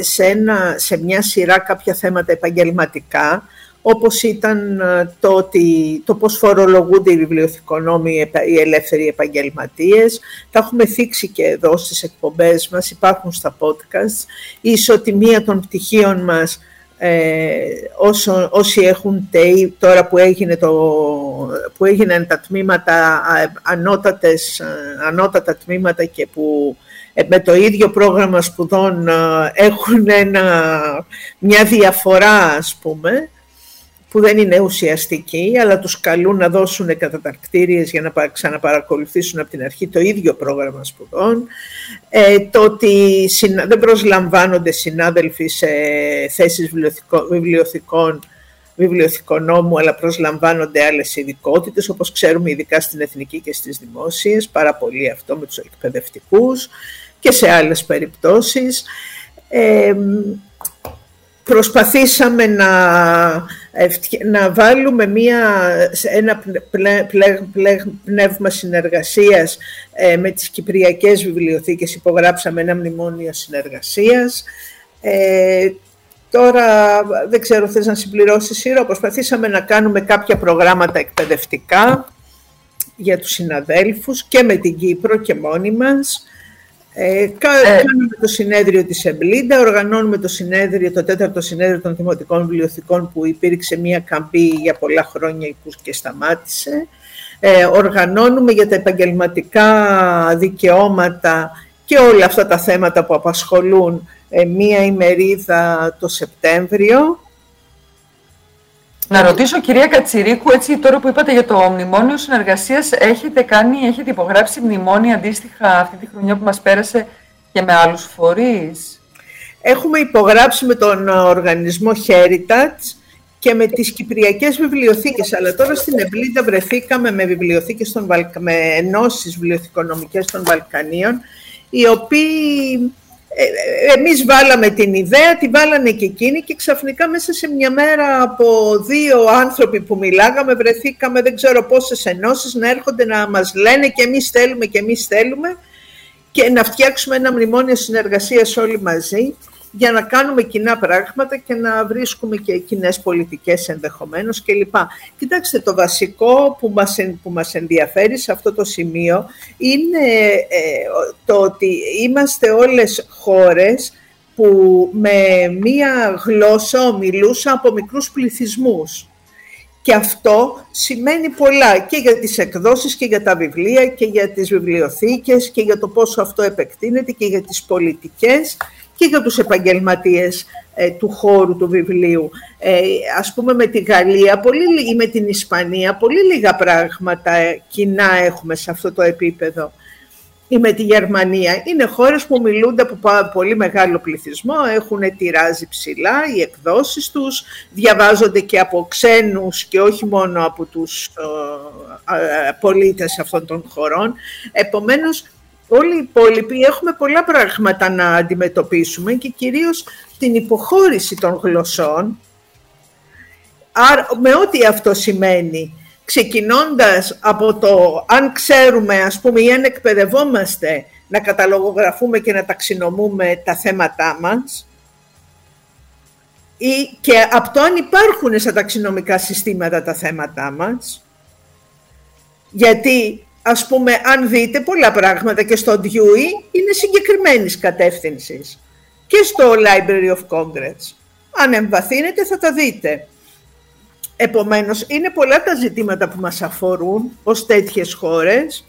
σε, ένα, σε μια σειρά κάποια θέματα επαγγελματικά, όπως ήταν ε, το, ότι, το πώς φορολογούνται οι βιβλιοθηκονόμοι, οι επα- οι ελεύθεροι επαγγελματίες. Τα έχουμε θίξει και εδώ στις εκπομπές μας, υπάρχουν στα podcast. Η ισοτιμία των πτυχίων μας, ε, όσο, όσοι έχουν ΤΕΙ, τώρα που, έγινε το, που έγιναν τα τμήματα, α, ανώτατες, α, ανώτατα τμήματα και που ε, με το ίδιο πρόγραμμα σπουδών α, έχουν ένα, μια διαφορά, ας πούμε, που δεν είναι ουσιαστική, αλλά τους καλούν να δώσουν κατατακτήριες για να πα- ξαναπαρακολουθήσουν από την αρχή το ίδιο πρόγραμμα σπουδών. Ε, το ότι συνα- δεν προσλαμβάνονται συνάδελφοι σε θέσεις βιβλιοθηκο- βιβλιοθηκών βιβλιοθηκονόμου, αλλά προσλαμβάνονται άλλες ειδικότητες, όπως ξέρουμε ειδικά στην εθνική και στις δημόσιες, πάρα πολύ αυτό με τους εκπαιδευτικούς και σε άλλες περιπτώσεις. Ε, προσπαθήσαμε να, ευκαι- να βάλουμε μια, σε ένα πλε- πλε- πλε- πλε- πνεύμα συνεργασίας ε, με τις Κυπριακές Βιβλιοθήκες. Υπογράψαμε ένα μνημόνιο συνεργασίας. Ε, τώρα, δεν ξέρω, θες να συμπληρώσεις, Σύρο, προσπαθήσαμε να κάνουμε κάποια προγράμματα εκπαιδευτικά για τους συναδέλφους και με την Κύπρο και μόνοι μας. Ε, κα- κάνουμε το συνέδριο της EBLIDA, οργανώνουμε το συνέδριο, το τέταρτο συνέδριο των Δημοτικών Βιβλιοθηκών που υπήρξε μια καμπή για πολλά χρόνια που και σταμάτησε. Ε, οργανώνουμε για τα επαγγελματικά δικαιώματα και όλα αυτά τα θέματα που απασχολούν ε, μία ημερίδα το Σεπτέμβριο. Να ρωτήσω, κυρία Κατσιρίκου, έτσι τώρα που είπατε για το μνημόνιο συνεργασίας, έχετε κάνει, έχετε υπογράψει μνημόνια αντίστοιχα αυτή τη χρονιά που μας πέρασε και με άλλους φορείς; Έχουμε υπογράψει με τον ε, οργανισμό Heritage και με τις Κυπριακές Βιβλιοθήκες, αλλά τώρα στην Εμπλίδα βρεθήκαμε με βιβλιοθήκες των Βαλκα... με ενώσεις βιβλιοθηκονομικές των Βαλκανίων, οι οποίοι ε, ε, εμείς βάλαμε την ιδέα, τη βάλανε και εκείνοι και ξαφνικά μέσα σε μια μέρα από δύο άνθρωποι που μιλάγαμε βρεθήκαμε δεν ξέρω πόσες ενώσεις να έρχονται να μας λένε και εμείς θέλουμε και εμείς θέλουμε και να φτιάξουμε ένα μνημόνιο συνεργασίας όλοι μαζί για να κάνουμε κοινά πράγματα και να βρίσκουμε και κοινές πολιτικές ενδεχομένως κλπ. Κοιτάξτε, το βασικό που μας, εν- που μας ενδιαφέρει σε αυτό το σημείο είναι ε, το ότι είμαστε όλες χώρες που με μία γλώσσα ομιλούσα από μικρούς πληθυσμούς. Και αυτό σημαίνει πολλά και για τις εκδόσεις και για τα βιβλία και για τις βιβλιοθήκες και για το πόσο αυτό επεκτείνεται και για τις πολιτικές και για τους επαγγελματίες ε, του χώρου του βιβλίου. Ε, ας πούμε με τη Γαλλία πολύ, λι- ή με την Ισπανία πολύ λίγα πράγματα ε, κοινά έχουμε σε αυτό το επίπεδο ή με τη Γερμανία. Είναι χώρες που μιλούνται από πα- πολύ μεγάλο πληθυσμό, έχουν τυράζει ψηλά οι εκδόσεις τους, διαβάζονται και από ξένους και όχι μόνο από τους ε, ε, πολίτες αυτών των χωρών. Επομένως, όλοι οι υπόλοιποι έχουμε πολλά πράγματα να αντιμετωπίσουμε και κυρίως την υποχώρηση των γλωσσών, άρα, με ό,τι αυτό σημαίνει. Ξεκινώντας από το αν ξέρουμε, ας πούμε, ή αν εκπαιδευόμαστε να καταλογογραφούμε και να ταξινομούμε τα θέματά μας, ή και από το αν υπάρχουν στα ταξινομικά συστήματα τα θέματά μας, γιατί ας πούμε αν δείτε πολλά πράγματα και στο Dewey είναι συγκεκριμένης κατεύθυνσης και στο Library of Congress. Αν εμβαθύνετε θα τα δείτε. Επομένως, είναι πολλά τα ζητήματα που μας αφορούν ως τέτοιες χώρες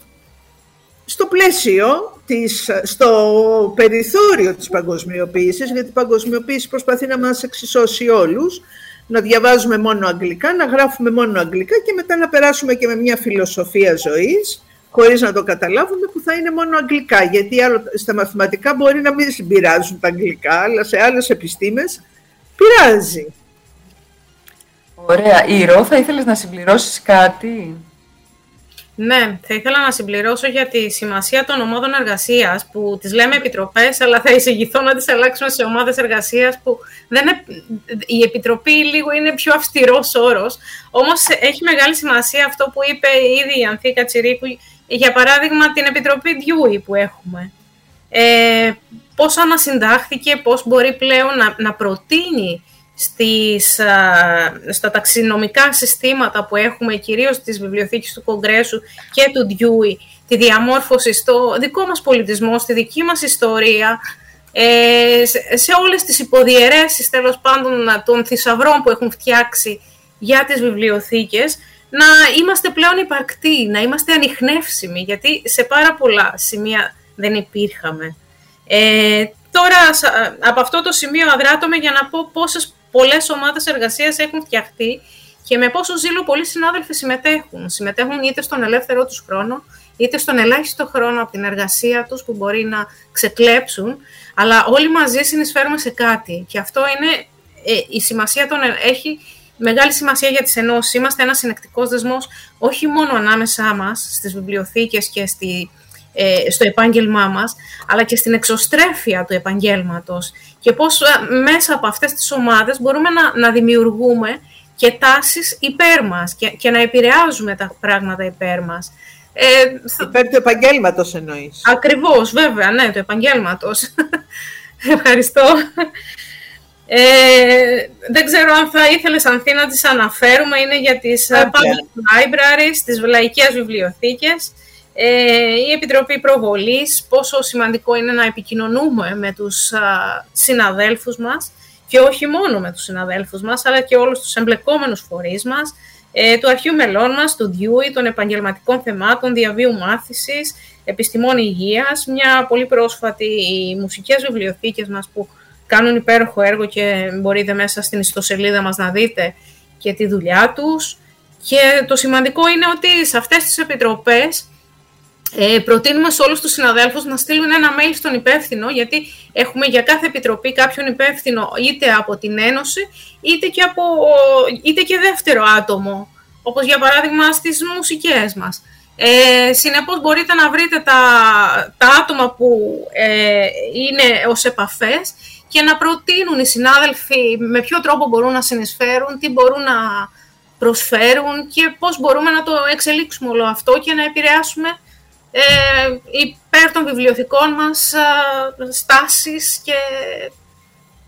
στο πλαίσιο, της, στο περιθώριο της παγκοσμιοποίησης, γιατί η παγκοσμιοποίηση προσπαθεί να μας εξισώσει όλους, να διαβάζουμε μόνο αγγλικά, να γράφουμε μόνο αγγλικά και μετά να περάσουμε και με μια φιλοσοφία ζωής, χωρίς να το καταλάβουμε, που θα είναι μόνο αγγλικά. Γιατί άλλο, στα μαθηματικά μπορεί να μην συμπειράζουν τα αγγλικά, αλλά σε άλλες επιστήμες πειράζει. Ωραία. Ρο, θα ήθελες να συμπληρώσεις κάτι; Ναι, θα ήθελα να συμπληρώσω για τη σημασία των ομάδων εργασίας, που τις λέμε επιτροπές, αλλά θα εισηγηθώ να τις αλλάξουμε σε ομάδες εργασίας, που δεν είναι, η επιτροπή λίγο είναι πιο αυστηρός όρος. Όμως έχει μεγάλη σημασία αυτό που είπε ήδη η Ανθή Κατσιρίκου, για παράδειγμα την επιτροπή Dewey που έχουμε. Ε, πώς ανασυντάχθηκε, πώς μπορεί πλέον να, να προτείνει στις, στα ταξινομικά συστήματα που έχουμε, κυρίως στις βιβλιοθήκες του Κογκρέσου και του Ντιούι, τη διαμόρφωση στο δικό μας πολιτισμό, στη δική μας ιστορία, ε, σε όλες τις υποδιαιρέσεις τέλος πάντων των θησαυρών που έχουν φτιάξει για τις βιβλιοθήκες, να είμαστε πλέον υπαρκτοί, να είμαστε ανοιχνεύσιμοι, γιατί σε πάρα πολλά σημεία δεν υπήρχαμε. Ε, τώρα, από αυτό το σημείο αδράτομαι για να πω πόσες πολλές ομάδες εργασίας έχουν φτιαχτεί και με πόσο ζήλο πολλοί συνάδελφοι συμμετέχουν. Συμμετέχουν είτε στον ελεύθερό τους χρόνο, είτε στον ελάχιστο χρόνο από την εργασία τους που μπορεί να ξεκλέψουν, αλλά όλοι μαζί συνεισφέρουμε σε κάτι. Και αυτό είναι ε, η σημασία των. Έχει μεγάλη σημασία για τις ενώσεις. Είμαστε ένας συνεκτικός δεσμός όχι μόνο ανάμεσά μας στις βιβλιοθήκες και στη, ε, στο επάγγελμά μας, αλλά και στην εξωστρέφεια του επαγγέλματος και πώς ε, μέσα από αυτές τις ομάδες μπορούμε να, να δημιουργούμε και τάσεις υπέρ μας και, και να επηρεάζουμε τα πράγματα υπέρ μας. Ε, υπέρ του επαγγέλματος εννοείς. Ακριβώς, βέβαια, ναι, του επαγγέλματος. Ευχαριστώ. Ε, δεν ξέρω αν θα ήθελες, Ανθή, να τις αναφέρουμε. Είναι για τις okay. public libraries, τις λαϊκές βιβλιοθήκες ε, η Επιτροπή Προβολής, πόσο σημαντικό είναι να επικοινωνούμε με τους α, συναδέλφους μας και όχι μόνο με τους συναδέλφους μας, αλλά και όλους τους εμπλεκόμενους φορείς μας, ε, του Αρχείου Μελών μας, του Διούι, των επαγγελματικών θεμάτων, διαβίου μάθησης, επιστημών υγείας, μια πολύ πρόσφατη οι μουσικές βιβλιοθήκες μας που κάνουν υπέροχο έργο και μπορείτε μέσα στην ιστοσελίδα μας να δείτε και τη δουλειά τους. Και το σημαντικό είναι ότι σε αυτές τις επιτροπές ε, προτείνουμε σε όλους τους συναδέλφους να στείλουν ένα mail στον υπεύθυνο, γιατί έχουμε για κάθε επιτροπή κάποιον υπεύθυνο είτε από την Ένωση, είτε και, από, είτε και δεύτερο άτομο, όπως για παράδειγμα στις μουσικές μας. Ε, συνεπώς μπορείτε να βρείτε τα, τα άτομα που ε, είναι ως επαφές και να προτείνουν οι συνάδελφοι με ποιο τρόπο μπορούν να συνεισφέρουν, τι μπορούν να προσφέρουν και πώς μπορούμε να το εξελίξουμε όλο αυτό και να επηρεάσουμε ε, υπέρ των βιβλιοθηκών μας στάσεις και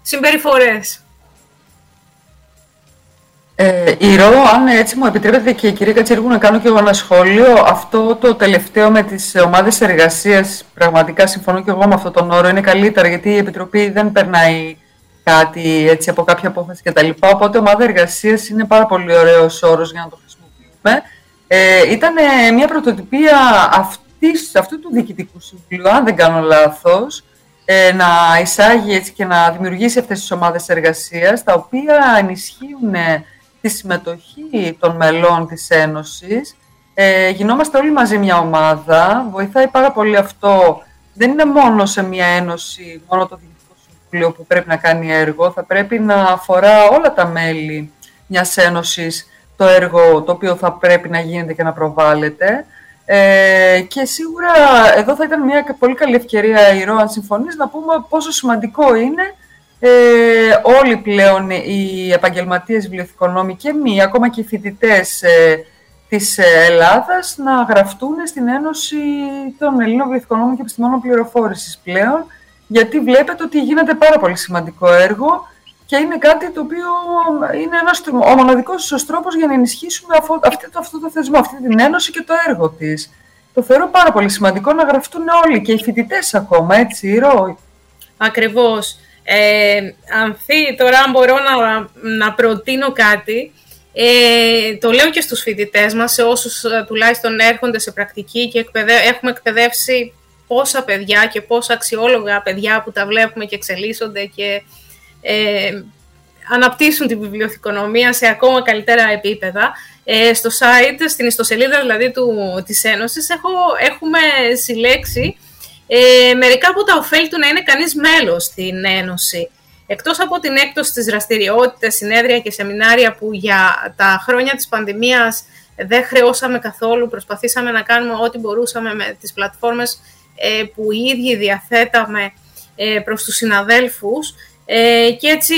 συμπεριφορές. Ε, Ρο, αν έτσι μου επιτρέπετε και η κυρία Κατσίργου να κάνω και εγώ ένα σχόλιο, αυτό το τελευταίο με τις ομάδες εργασίας, πραγματικά συμφωνώ και εγώ με αυτόν τον όρο, είναι καλύτερα γιατί η Επιτροπή δεν περνάει κάτι έτσι από κάποια απόφαση κτλ. Οπότε ομάδα εργασίας είναι πάρα πολύ ωραίος όρος για να το χρησιμοποιούμε. Ε, ήταν μια πρωτοτυπία αυτής αυτού του Διοικητικού Συμβουλίου, αν δεν κάνω λάθος, ε, να εισάγει έτσι και να δημιουργήσει αυτές τις ομάδες εργασίας, τα οποία ενισχύουν ε, τη συμμετοχή των μελών της Ένωσης. Ε, γινόμαστε όλοι μαζί μια ομάδα, βοηθάει πάρα πολύ αυτό. Δεν είναι μόνο σε μια ένωση, μόνο το Διοικητικό Συμβουλίο που πρέπει να κάνει έργο, θα πρέπει να αφορά όλα τα μέλη μιας ένωσης το έργο το οποίο θα πρέπει να γίνεται και να προβάλλεται. Ε, και σίγουρα εδώ θα ήταν μια πολύ καλή ευκαιρία, Ηρώ, αν συμφωνείς, να πούμε πόσο σημαντικό είναι ε, όλοι πλέον οι επαγγελματίες βιβλιοθηκονόμοι και μη, ακόμα και οι φοιτητές ε, της Ελλάδας, να γραφτούν στην Ένωση των Ελλήνων Βιβλιοθηκονόμων και Επιστημόνων Πληροφόρησης πλέον, γιατί βλέπετε ότι γίνεται πάρα πολύ σημαντικό έργο και είναι κάτι το οποίο είναι ένας, ο μοναδικός τρόπος για να ενισχύσουμε αυτό, αυτό, αυτό το θεσμό, αυτή την ένωση και το έργο της. Το θεωρώ πάρα πολύ σημαντικό να γραφτούν όλοι και οι φοιτητές ακόμα, έτσι, Ρο. Ακριβώς. Ε, Ανθή, τώρα αν μπορώ να, να προτείνω κάτι, ε, το λέω και στους φοιτητές μας, σε όσους ε, τουλάχιστον έρχονται σε πρακτική και έχουμε εκπαιδεύσει πόσα παιδιά και πόσα αξιόλογα παιδιά που τα βλέπουμε και εξελίσσονται και ε, αναπτύσσουν τη βιβλιοθηκονομία σε ακόμα καλύτερα επίπεδα. Ε, στο site, στην ιστοσελίδα δηλαδή του, της Ένωσης, έχω, έχουμε συλλέξει ε, μερικά από τα ωφέλη του να είναι κανείς μέλος στην Ένωση. Εκτός από την έκπτωση της δραστηριότητας, συνέδρια και σεμινάρια που για τα χρόνια της πανδημίας δεν χρεώσαμε καθόλου, προσπαθήσαμε να κάνουμε ό,τι μπορούσαμε με τις πλατφόρμες ε, που οι ίδιοι διαθέταμε ε, προς τους συναδέλφους ε, και έτσι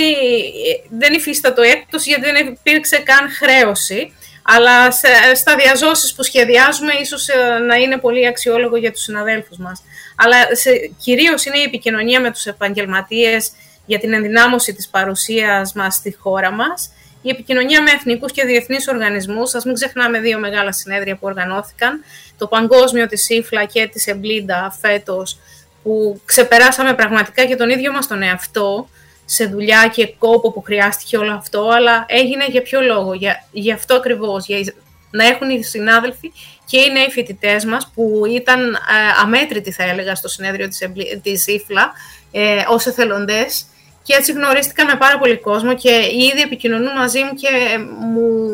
δεν υφίστατο έκπτωση γιατί δεν υπήρξε καν χρέωση αλλά στα διαζώσεις που σχεδιάζουμε ίσως να είναι πολύ αξιόλογο για τους συναδέλφους μας. Αλλά σε, κυρίως είναι η επικοινωνία με τους επαγγελματίες για την ενδυνάμωση της παρουσίας μας στη χώρα μας, η επικοινωνία με εθνικούς και διεθνείς οργανισμούς, ας μην ξεχνάμε δύο μεγάλα συνέδρια που οργανώθηκαν, το παγκόσμιο της IFLA και της EBLIDA φέτος, που ξεπεράσαμε πραγματικά και τον ίδιο μας τον εαυτό, σε δουλειά και κόπο που χρειάστηκε όλο αυτό, αλλά έγινε για ποιο λόγο, για, για αυτό ακριβώς, για να έχουν οι συνάδελφοι και οι νέοι φοιτητές μας που ήταν ε, αμέτρητοι θα έλεγα στο συνέδριο της, της IFLA ε, ως εθελοντές και έτσι γνωρίστηκα με πάρα πολύ κόσμο και ήδη επικοινωνούν μαζί μου και μου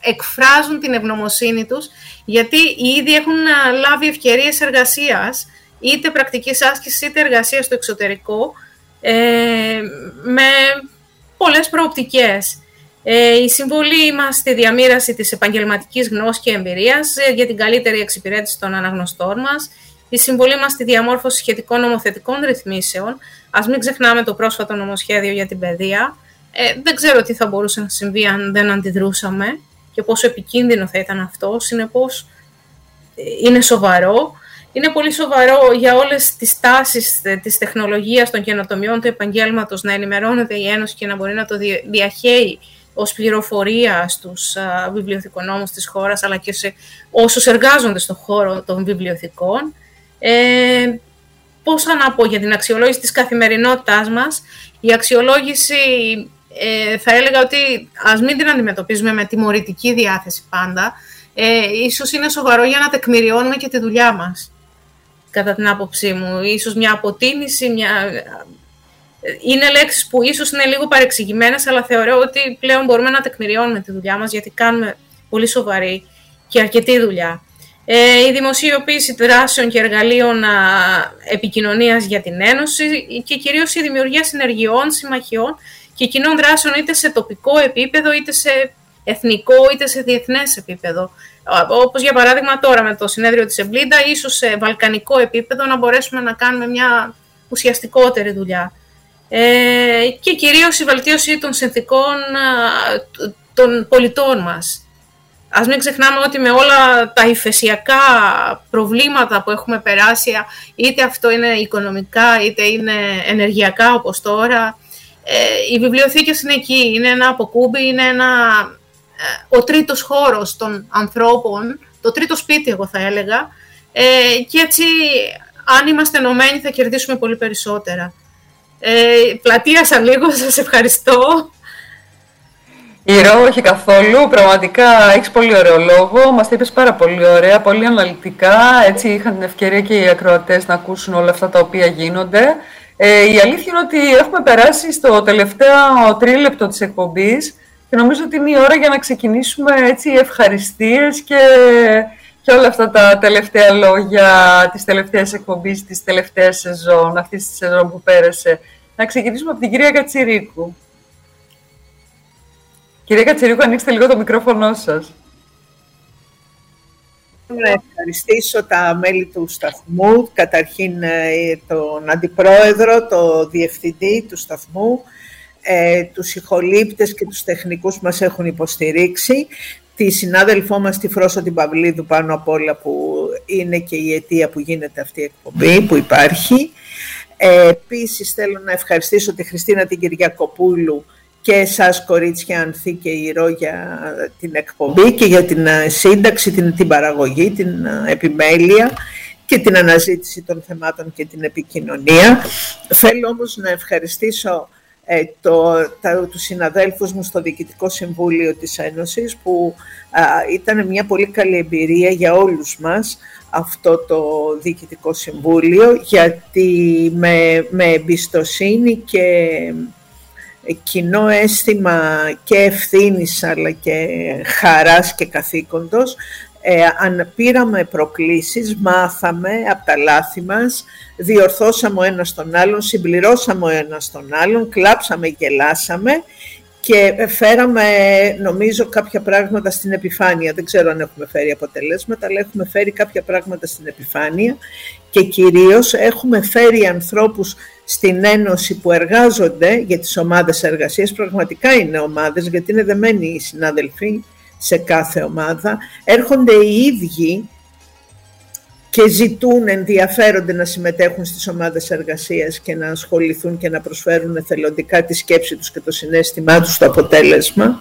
εκφράζουν την ευγνωμοσύνη τους γιατί ήδη έχουν ε, λάβει ευκαιρίες εργασίας είτε πρακτικής άσκησης είτε εργασίας στο εξωτερικό ε, με πολλές προοπτικές. Ε, η συμβολή μας στη διαμήρωση της επαγγελματικής γνώσης και εμπειρίας ε, για την καλύτερη εξυπηρέτηση των αναγνωστών μας, η συμβολή μας στη διαμόρφωση σχετικών νομοθετικών ρυθμίσεων, ας μην ξεχνάμε το πρόσφατο νομοσχέδιο για την παιδεία, ε, δεν ξέρω τι θα μπορούσε να συμβεί αν δεν αντιδρούσαμε και πόσο επικίνδυνο θα ήταν αυτό, συνεπώς ε, είναι σοβαρό. Είναι πολύ σοβαρό για όλες τις τάσεις της τεχνολογίας, των καινοτομιών. Του επαγγέλματος να ενημερώνεται η Ένωση και να μπορεί να το διαχέει ως πληροφορία στους α, βιβλιοθηκονόμους της χώρας, αλλά και σε όσους εργάζονται στον χώρο των βιβλιοθηκών. Ε, πώς να πω για την αξιολόγηση της καθημερινότητάς μας. Η αξιολόγηση ε, θα έλεγα ότι ας μην την αντιμετωπίζουμε με τιμωρητική διάθεση πάντα. Ε, ίσως είναι σοβαρό για να τεκμηριώνουμε και τη δουλειά μας, κατά την άποψή μου. Ίσως μια αποτίμηση, μια είναι λέξεις που ίσως είναι λίγο παρεξηγημένες, αλλά θεωρώ ότι πλέον μπορούμε να τεκμηριώνουμε τη δουλειά μας, γιατί κάνουμε πολύ σοβαρή και αρκετή δουλειά. Ε, η δημοσιοποίηση δράσεων και εργαλείων α, επικοινωνίας για την Ένωση και κυρίως η δημιουργία συνεργειών, συμμαχιών και κοινών δράσεων είτε σε τοπικό επίπεδο, είτε σε εθνικό, είτε σε διεθνές επίπεδο. Όπως για παράδειγμα τώρα με το συνέδριο της EBLIDA, ίσως σε βαλκανικό επίπεδο να μπορέσουμε να κάνουμε μια ουσιαστικότερη δουλειά. Ε, και κυρίως η βελτίωση των συνθήκων των πολιτών μας. Ας μην ξεχνάμε ότι με όλα τα υφεσιακά προβλήματα που έχουμε περάσει, είτε αυτό είναι οικονομικά, είτε είναι ενεργειακά όπως τώρα, ε, οι βιβλιοθήκες είναι εκεί, είναι ένα αποκούμπι, είναι ένα, ε, ο τρίτος χώρος των ανθρώπων, το τρίτο σπίτι εγώ θα έλεγα, και έτσι αν είμαστε ενωμένοι θα κερδίσουμε πολύ περισσότερα. Ε, πλατείασα λίγο, σας ευχαριστώ. Ηρώ, όχι καθόλου. Πραγματικά έχεις πολύ ωραίο λόγο. Μας τα είπες πάρα πολύ ωραία, πολύ αναλυτικά. Έτσι είχαν την ευκαιρία και οι ακροατές να ακούσουν όλα αυτά τα οποία γίνονται. Ε, η αλήθεια είναι ότι έχουμε περάσει στο τελευταίο τρίλεπτο της εκπομπής και νομίζω ότι είναι η ώρα για να ξεκινήσουμε έτσι ευχαριστίες και και όλα αυτά τα τελευταία λόγια της τελευταίας εκπομπής, της τελευταίας σεζόν, αυτής της σεζόν που πέρασε. Να ξεκινήσουμε από την κυρία Κατσιρίκου. Κυρία Κατσιρίκου, ανοίξτε λίγο το μικρόφωνο σας. να ευχαριστήσω τα μέλη του σταθμού, καταρχήν ε, τον Αντιπρόεδρο, το Διευθυντή του σταθμού, ε, τους ηχολήπτες και τους τεχνικούς που μας έχουν υποστηρίξει, τη συνάδελφό μας τη Φρόσο την Παυλίδου πάνω απ' όλα που είναι και η αιτία που γίνεται αυτή η εκπομπή που υπάρχει. Ε, επίσης θέλω να ευχαριστήσω τη Χριστίνα την Κυριακοπούλου και εσάς κορίτσια Ανθή και Ηρώ για την εκπομπή και για την ε, σύνταξη, την, την παραγωγή, την ε, επιμέλεια και την αναζήτηση των θεμάτων και την επικοινωνία. Θέλω όμως να ευχαριστήσω ε, το, τα, τους συναδέλφους μου στο Διοικητικό Συμβούλιο της Ένωσης που ήταν μια πολύ καλή εμπειρία για όλους μας αυτό το Διοικητικό Συμβούλιο γιατί με, με εμπιστοσύνη και κοινό αίσθημα και ευθύνης αλλά και χαράς και καθήκοντος ε, αν πήραμε προκλήσεις, μάθαμε από τα λάθη μας, διορθώσαμε ο ένας τον άλλον, συμπληρώσαμε ο ένας τον άλλον, κλάψαμε, γελάσαμε και φέραμε νομίζω κάποια πράγματα στην επιφάνεια. Δεν ξέρω αν έχουμε φέρει αποτελέσματα, αλλά έχουμε φέρει κάποια πράγματα στην επιφάνεια και κυρίως έχουμε φέρει ανθρώπους στην Ένωση που εργάζονται για τις ομάδες εργασίας. Πραγματικά είναι ομάδες, γιατί είναι δεμένοι οι συνάδελφοι σε κάθε ομάδα. Έρχονται οι ίδιοι και ζητούν, ενδιαφέρονται να συμμετέχουν στις ομάδες εργασίας και να ασχοληθούν και να προσφέρουν εθελοντικά τη σκέψη τους και το συνέστημά τους στο αποτέλεσμα.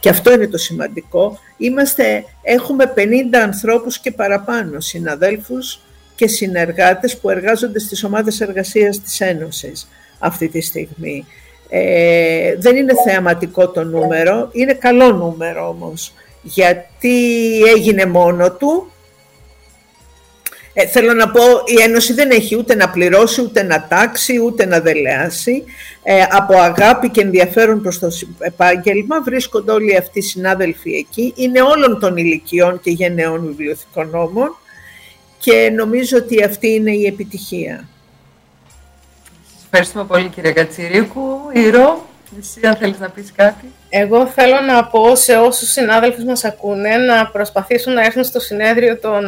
Και αυτό είναι το σημαντικό. Είμαστε, έχουμε 50 ανθρώπους και παραπάνω συναδέλφους και συνεργάτες που εργάζονται στις ομάδες εργασίας της Ένωσης αυτή τη στιγμή. Ε, δεν είναι θεαματικό το νούμερο, είναι καλό νούμερο όμως, γιατί έγινε μόνο του. Ε, θέλω να πω, η Ένωση δεν έχει ούτε να πληρώσει, ούτε να τάξει, ούτε να δελεάσει. Ε, από αγάπη και ενδιαφέρον προς το επάγγελμα βρίσκονται όλοι αυτοί οι συνάδελφοι εκεί. Είναι όλων των ηλικιών και γενναιών βιβλιοθηκονόμων και νομίζω ότι αυτή είναι η επιτυχία. Ευχαριστούμε πολύ κύριε Κατσιρίκου. Ηρώ, εσύ αν θέλεις να πεις κάτι. Εγώ θέλω να πω σε όσους συνάδελφους μας ακούνε να προσπαθήσουν να έρθουν στο συνέδριο των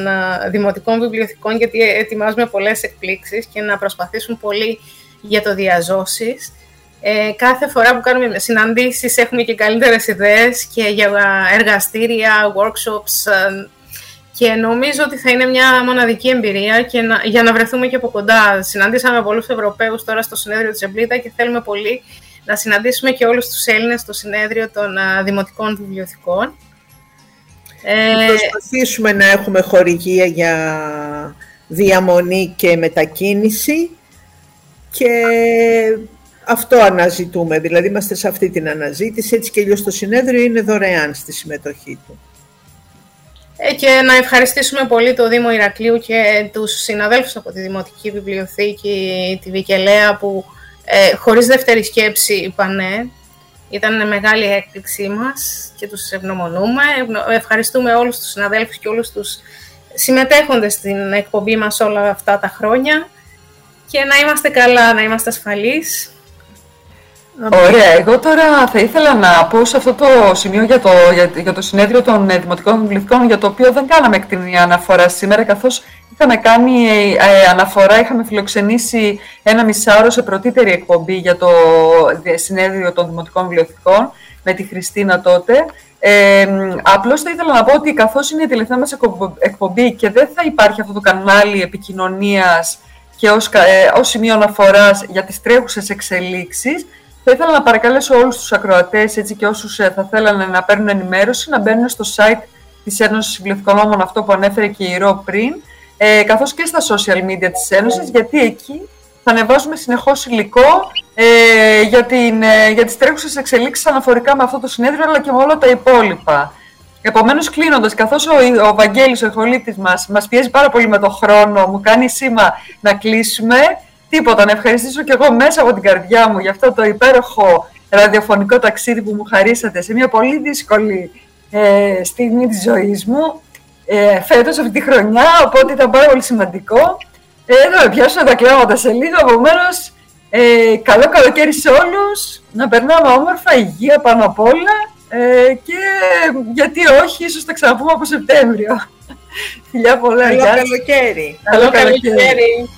Δημοτικών Βιβλιοθηκών γιατί ετοιμάζουμε πολλές εκπλήξεις και να προσπαθήσουν πολύ για το διαζώσεις. Ε, κάθε φορά που κάνουμε συναντήσεις έχουμε και καλύτερες ιδέες και για εργαστήρια, workshops, και νομίζω ότι θα είναι μια μοναδική εμπειρία και να, για να βρεθούμε και από κοντά. Συναντήσαμε πολλούς Ευρωπαίους τώρα στο συνέδριο της Εμπλίτα και θέλουμε πολύ να συναντήσουμε και όλους τους Έλληνες στο συνέδριο των Δημοτικών Βιβλιοθηκών. Ε, προσπαθήσουμε να έχουμε χορηγία για διαμονή και μετακίνηση και αυτό αναζητούμε, δηλαδή είμαστε σε αυτή την αναζήτηση, έτσι και αλλιώς το συνέδριο είναι δωρεάν στη συμμετοχή του. Ε, και να ευχαριστήσουμε πολύ το Δήμο Ηρακλείου και τους συναδέλφους από τη Δημοτική Βιβλιοθήκη, τη Βικελέα, που ε, χωρίς δεύτερη σκέψη είπαν ναι. Ήταν μεγάλη έκπληξή μας και τους ευγνωμονούμε. Ευχαριστούμε όλους τους συναδέλφους και όλους τους συμμετέχοντες στην εκπομπή μας όλα αυτά τα χρόνια και να είμαστε καλά, να είμαστε ασφαλείς Ωραία. Εγώ τώρα θα ήθελα να πω σε αυτό το σημείο για το, για, για το συνέδριο των ε, Δημοτικών Βιβλιοθηκών, για το οποίο δεν κάναμε εκτενή αναφορά σήμερα, καθώς είχαμε κάνει ε, αναφορά, είχαμε φιλοξενήσει ένα μισάωρο σε πρωτήτερη εκπομπή για το συνέδριο των Δημοτικών Βιβλιοθηκών, με τη Χριστίνα τότε. Ε, απλώς θα ήθελα να πω ότι καθώς είναι η τελευταία μας εκπομπή και δεν θα υπάρχει αυτό το κανάλι επικοινωνίας και ως, ε, ως σημείο αναφοράς για τις τρέχουσες εξελίξεις, θα ήθελα να παρακαλέσω όλους τους ακροατές έτσι και όσους ε, θα θέλανε να παίρνουν ενημέρωση να μπαίνουν στο site της Ένωσης Βιβλιοθηκονόμων, αυτό που ανέφερε και η Ρο πριν, ε, καθώς και στα social media της Ένωσης, γιατί εκεί θα ανεβάζουμε συνεχώς υλικό ε, για, την, ε, για τις τρέχουσες εξελίξεις αναφορικά με αυτό το συνέδριο, αλλά και με όλα τα υπόλοιπα. Επομένως, κλείνοντας, καθώς ο, ο Βαγγέλης, ο εχολήτη μας, μας πιέζει πάρα πολύ με το χρόνο, μου κάνει σήμα να κλείσουμε. Τίποτα, να ευχαριστήσω και εγώ μέσα από την καρδιά μου για αυτό το υπέροχο ραδιοφωνικό ταξίδι που μου χαρίσατε σε μια πολύ δύσκολη ε, στιγμή της ζωής μου ε, φέτος αυτή τη χρονιά, οπότε ήταν πάρα πολύ σημαντικό. Ε, θα με πιάσουν τα κλάματα σε λίγο, επομένως. Ε, καλό καλοκαίρι σε όλους, να περνάμε όμορφα, υγεία πάνω απ' όλα ε, και γιατί όχι, ίσως τα ξαναπούμε από Σεπτέμβριο. Φιλιά πολλά, Καλό γεια σας. καλοκαίρι. Καλό καλοκαίρι.